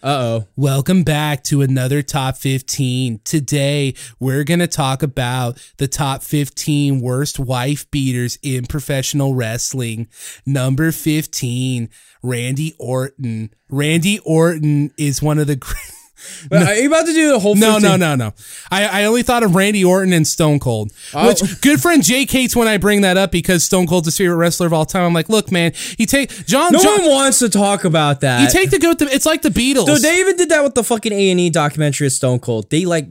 Uh oh. Welcome back to another top 15. Today, we're going to talk about the top 15 worst wife beaters in professional wrestling. Number 15, Randy Orton. Randy Orton is one of the *laughs* great. Are you about to do the whole? Thing? No, no, no, no. I, I only thought of Randy Orton and Stone Cold. Oh. Which good friend Jake hates when I bring that up because Stone Cold's his favorite wrestler of all time. I'm like, look, man, you take John. No John one wants to talk about that. you take the goat. It's like the Beatles. They even did that with the fucking A and E documentary of Stone Cold. They like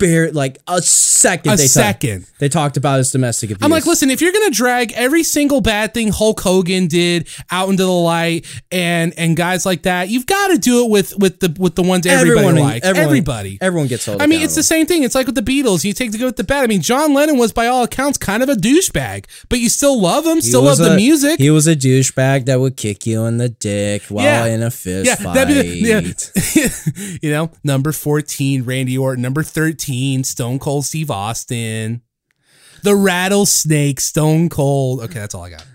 bare like a second. a they talk- second. they talked about his domestic abuse. I'm like, listen, if you're gonna drag every single bad thing Hulk Hogan did out into the light and and guys like that, you've got to do it with with the with the ones everybody everyone, likes. everyone, everybody. everyone gets held. I mean, it's the same thing. It's like with the Beatles. You take the good with the bad. I mean, John Lennon was, by all accounts, kind of a douchebag, but you still love him, He still love was the music. He was a douchebag that would kick you in the dick while Yeah. in a fist yeah, fight. that'd be the, yeah. *laughs* you know, number 14, Randy Orton. Number 13, Stone Cold Steve Austin. The Rattlesnake, Stone Cold. Okay, that's all I got.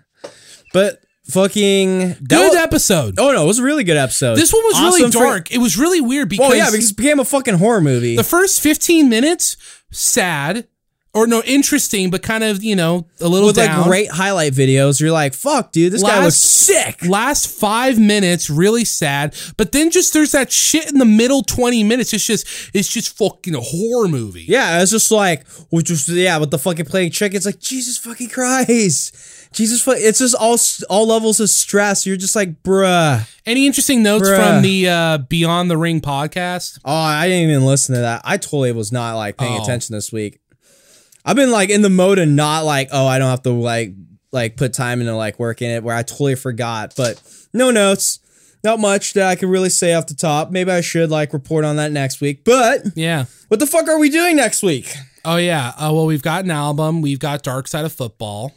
But fucking Good was- episode. Oh no, it was a really good episode. This one was really Awesome for- dark. it was really weird because, Well, yeah, because it became a fucking horror movie. the first 15 minutes, sad. Or no, interesting, but kind of, you know, a little with down. like great highlight videos, you're like, "Fuck, dude, this guy was sick." last five minutes really sad but then just there's that shit in the middle 20 minutes it's just it's just fucking a horror movie Yeah, it's just like, which was yeah, with the fucking playing chick. It's like Jesus fucking Christ, Jesus. It's just all all levels of stress. You're just like, bruh. any interesting notes Bruh. from the uh beyond the ring podcast Oh, I didn't even listen to that. I totally was not like paying Oh. attention this week. I've been like in the mode of not like, oh, I don't have to like like put time into like working it where I totally forgot. But no notes. Not much that I could really say off the top. Maybe I should like report on that next week. But yeah what the fuck are we doing next week? oh yeah uh, well we've got an album we've got dark side of football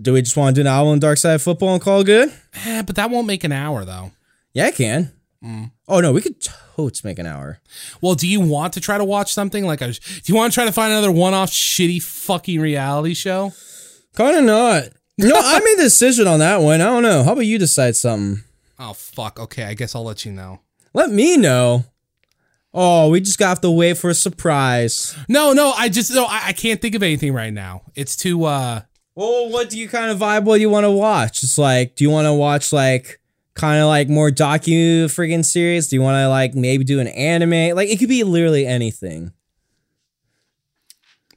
Do we just want to do an album on Dark Side of Football and call it good? eh, but that won't make an hour though Yeah, I can. Mm. Oh no, we could totes make an hour. well do you want to try to watch something like a do you want to try to find another one-off shitty fucking reality show Kind of not. No, I made the decision on that one. I don't know. How about you decide something? oh fuck okay i guess i'll let you know Let me know. Oh, we just got to wait for a surprise. no no i just no I, I can't think of anything right now it's too uh Well, what do you kind of vibe? What do you want to watch? It's like, do you want to watch like kind of like more docu friggin' series? Do you want to like maybe do an anime? Like it could be literally anything.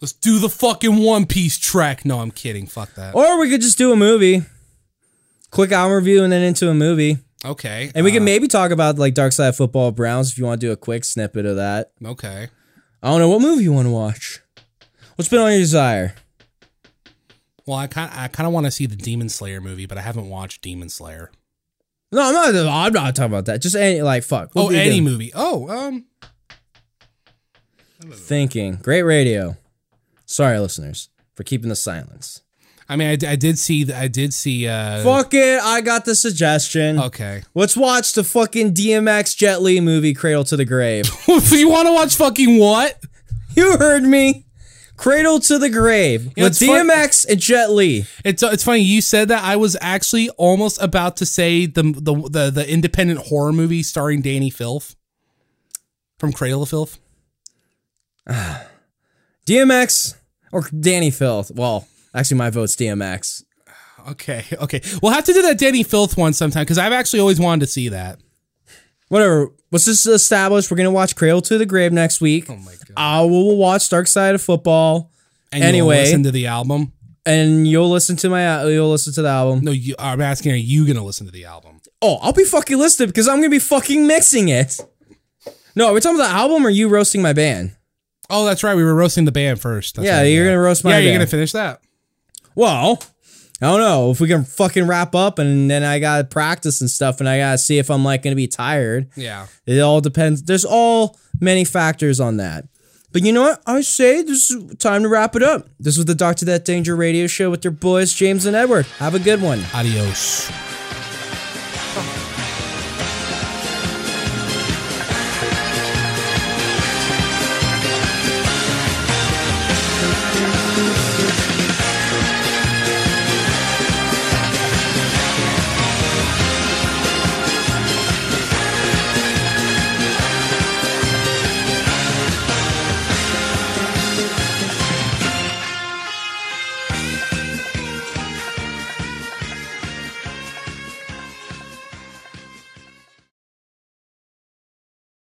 Let's do the fucking One Piece track. No, I'm kidding. Fuck that. Or we could just do a movie. Quick album review and then into a movie. Okay. And we can uh, maybe talk about like Dark Side of Football Browns if you want to do a quick snippet of that. Okay. I don't know what movie you want to watch. What's been on your desire? Well, I kind I kind of want to see the Demon Slayer movie, but I haven't watched Demon Slayer. No, I'm not. I'm not talking about that. Just any like fuck. What Oh, any movie. Oh, um, Thinking. Great radio. Sorry, listeners, for keeping the silence. I mean, I did see I did see. uh Fuck it. I got the suggestion. Okay. Let's watch the fucking DMX Jet Li movie, Cradle to the Grave. *laughs* you want to watch fucking what? you heard me. Cradle to the Grave Yeah, with it's fun- DMX and Jet Li. It's uh, it's funny you said that. I was actually almost about to say the the the, the independent horror movie starring Dani Filth from Cradle of Filth. *sighs* DMX or Dani Filth. Well, actually, my vote's DMX. Okay, okay. We'll have to do that Dani Filth one sometime because I've actually always wanted to see that. Whatever. Let's just establish we're gonna watch Cradle to the Grave next week. Oh my god. I will watch Dark Side of Football, And you'll Anyway. listen to the album. and you'll listen to my you'll listen to the album. No, you, I'm asking, are you gonna listen to the album? Oh, I'll be fucking listening because I'm gonna be fucking mixing it. No, are we talking about the album or you roasting my band? Oh, that's right. We were roasting the band first. That's Yeah, right, you're gonna roast my Yeah, you're band. gonna finish that. Well, I don't know if we can fucking wrap up and then I gotta practice and stuff and I gotta see if I'm like gonna be tired. Yeah. It all depends. There's all many factors on that. But you know what? I say this is time to wrap it up. This was the Doctor Death Danger radio show with your boys, James and Edward. Have a good one. Adios.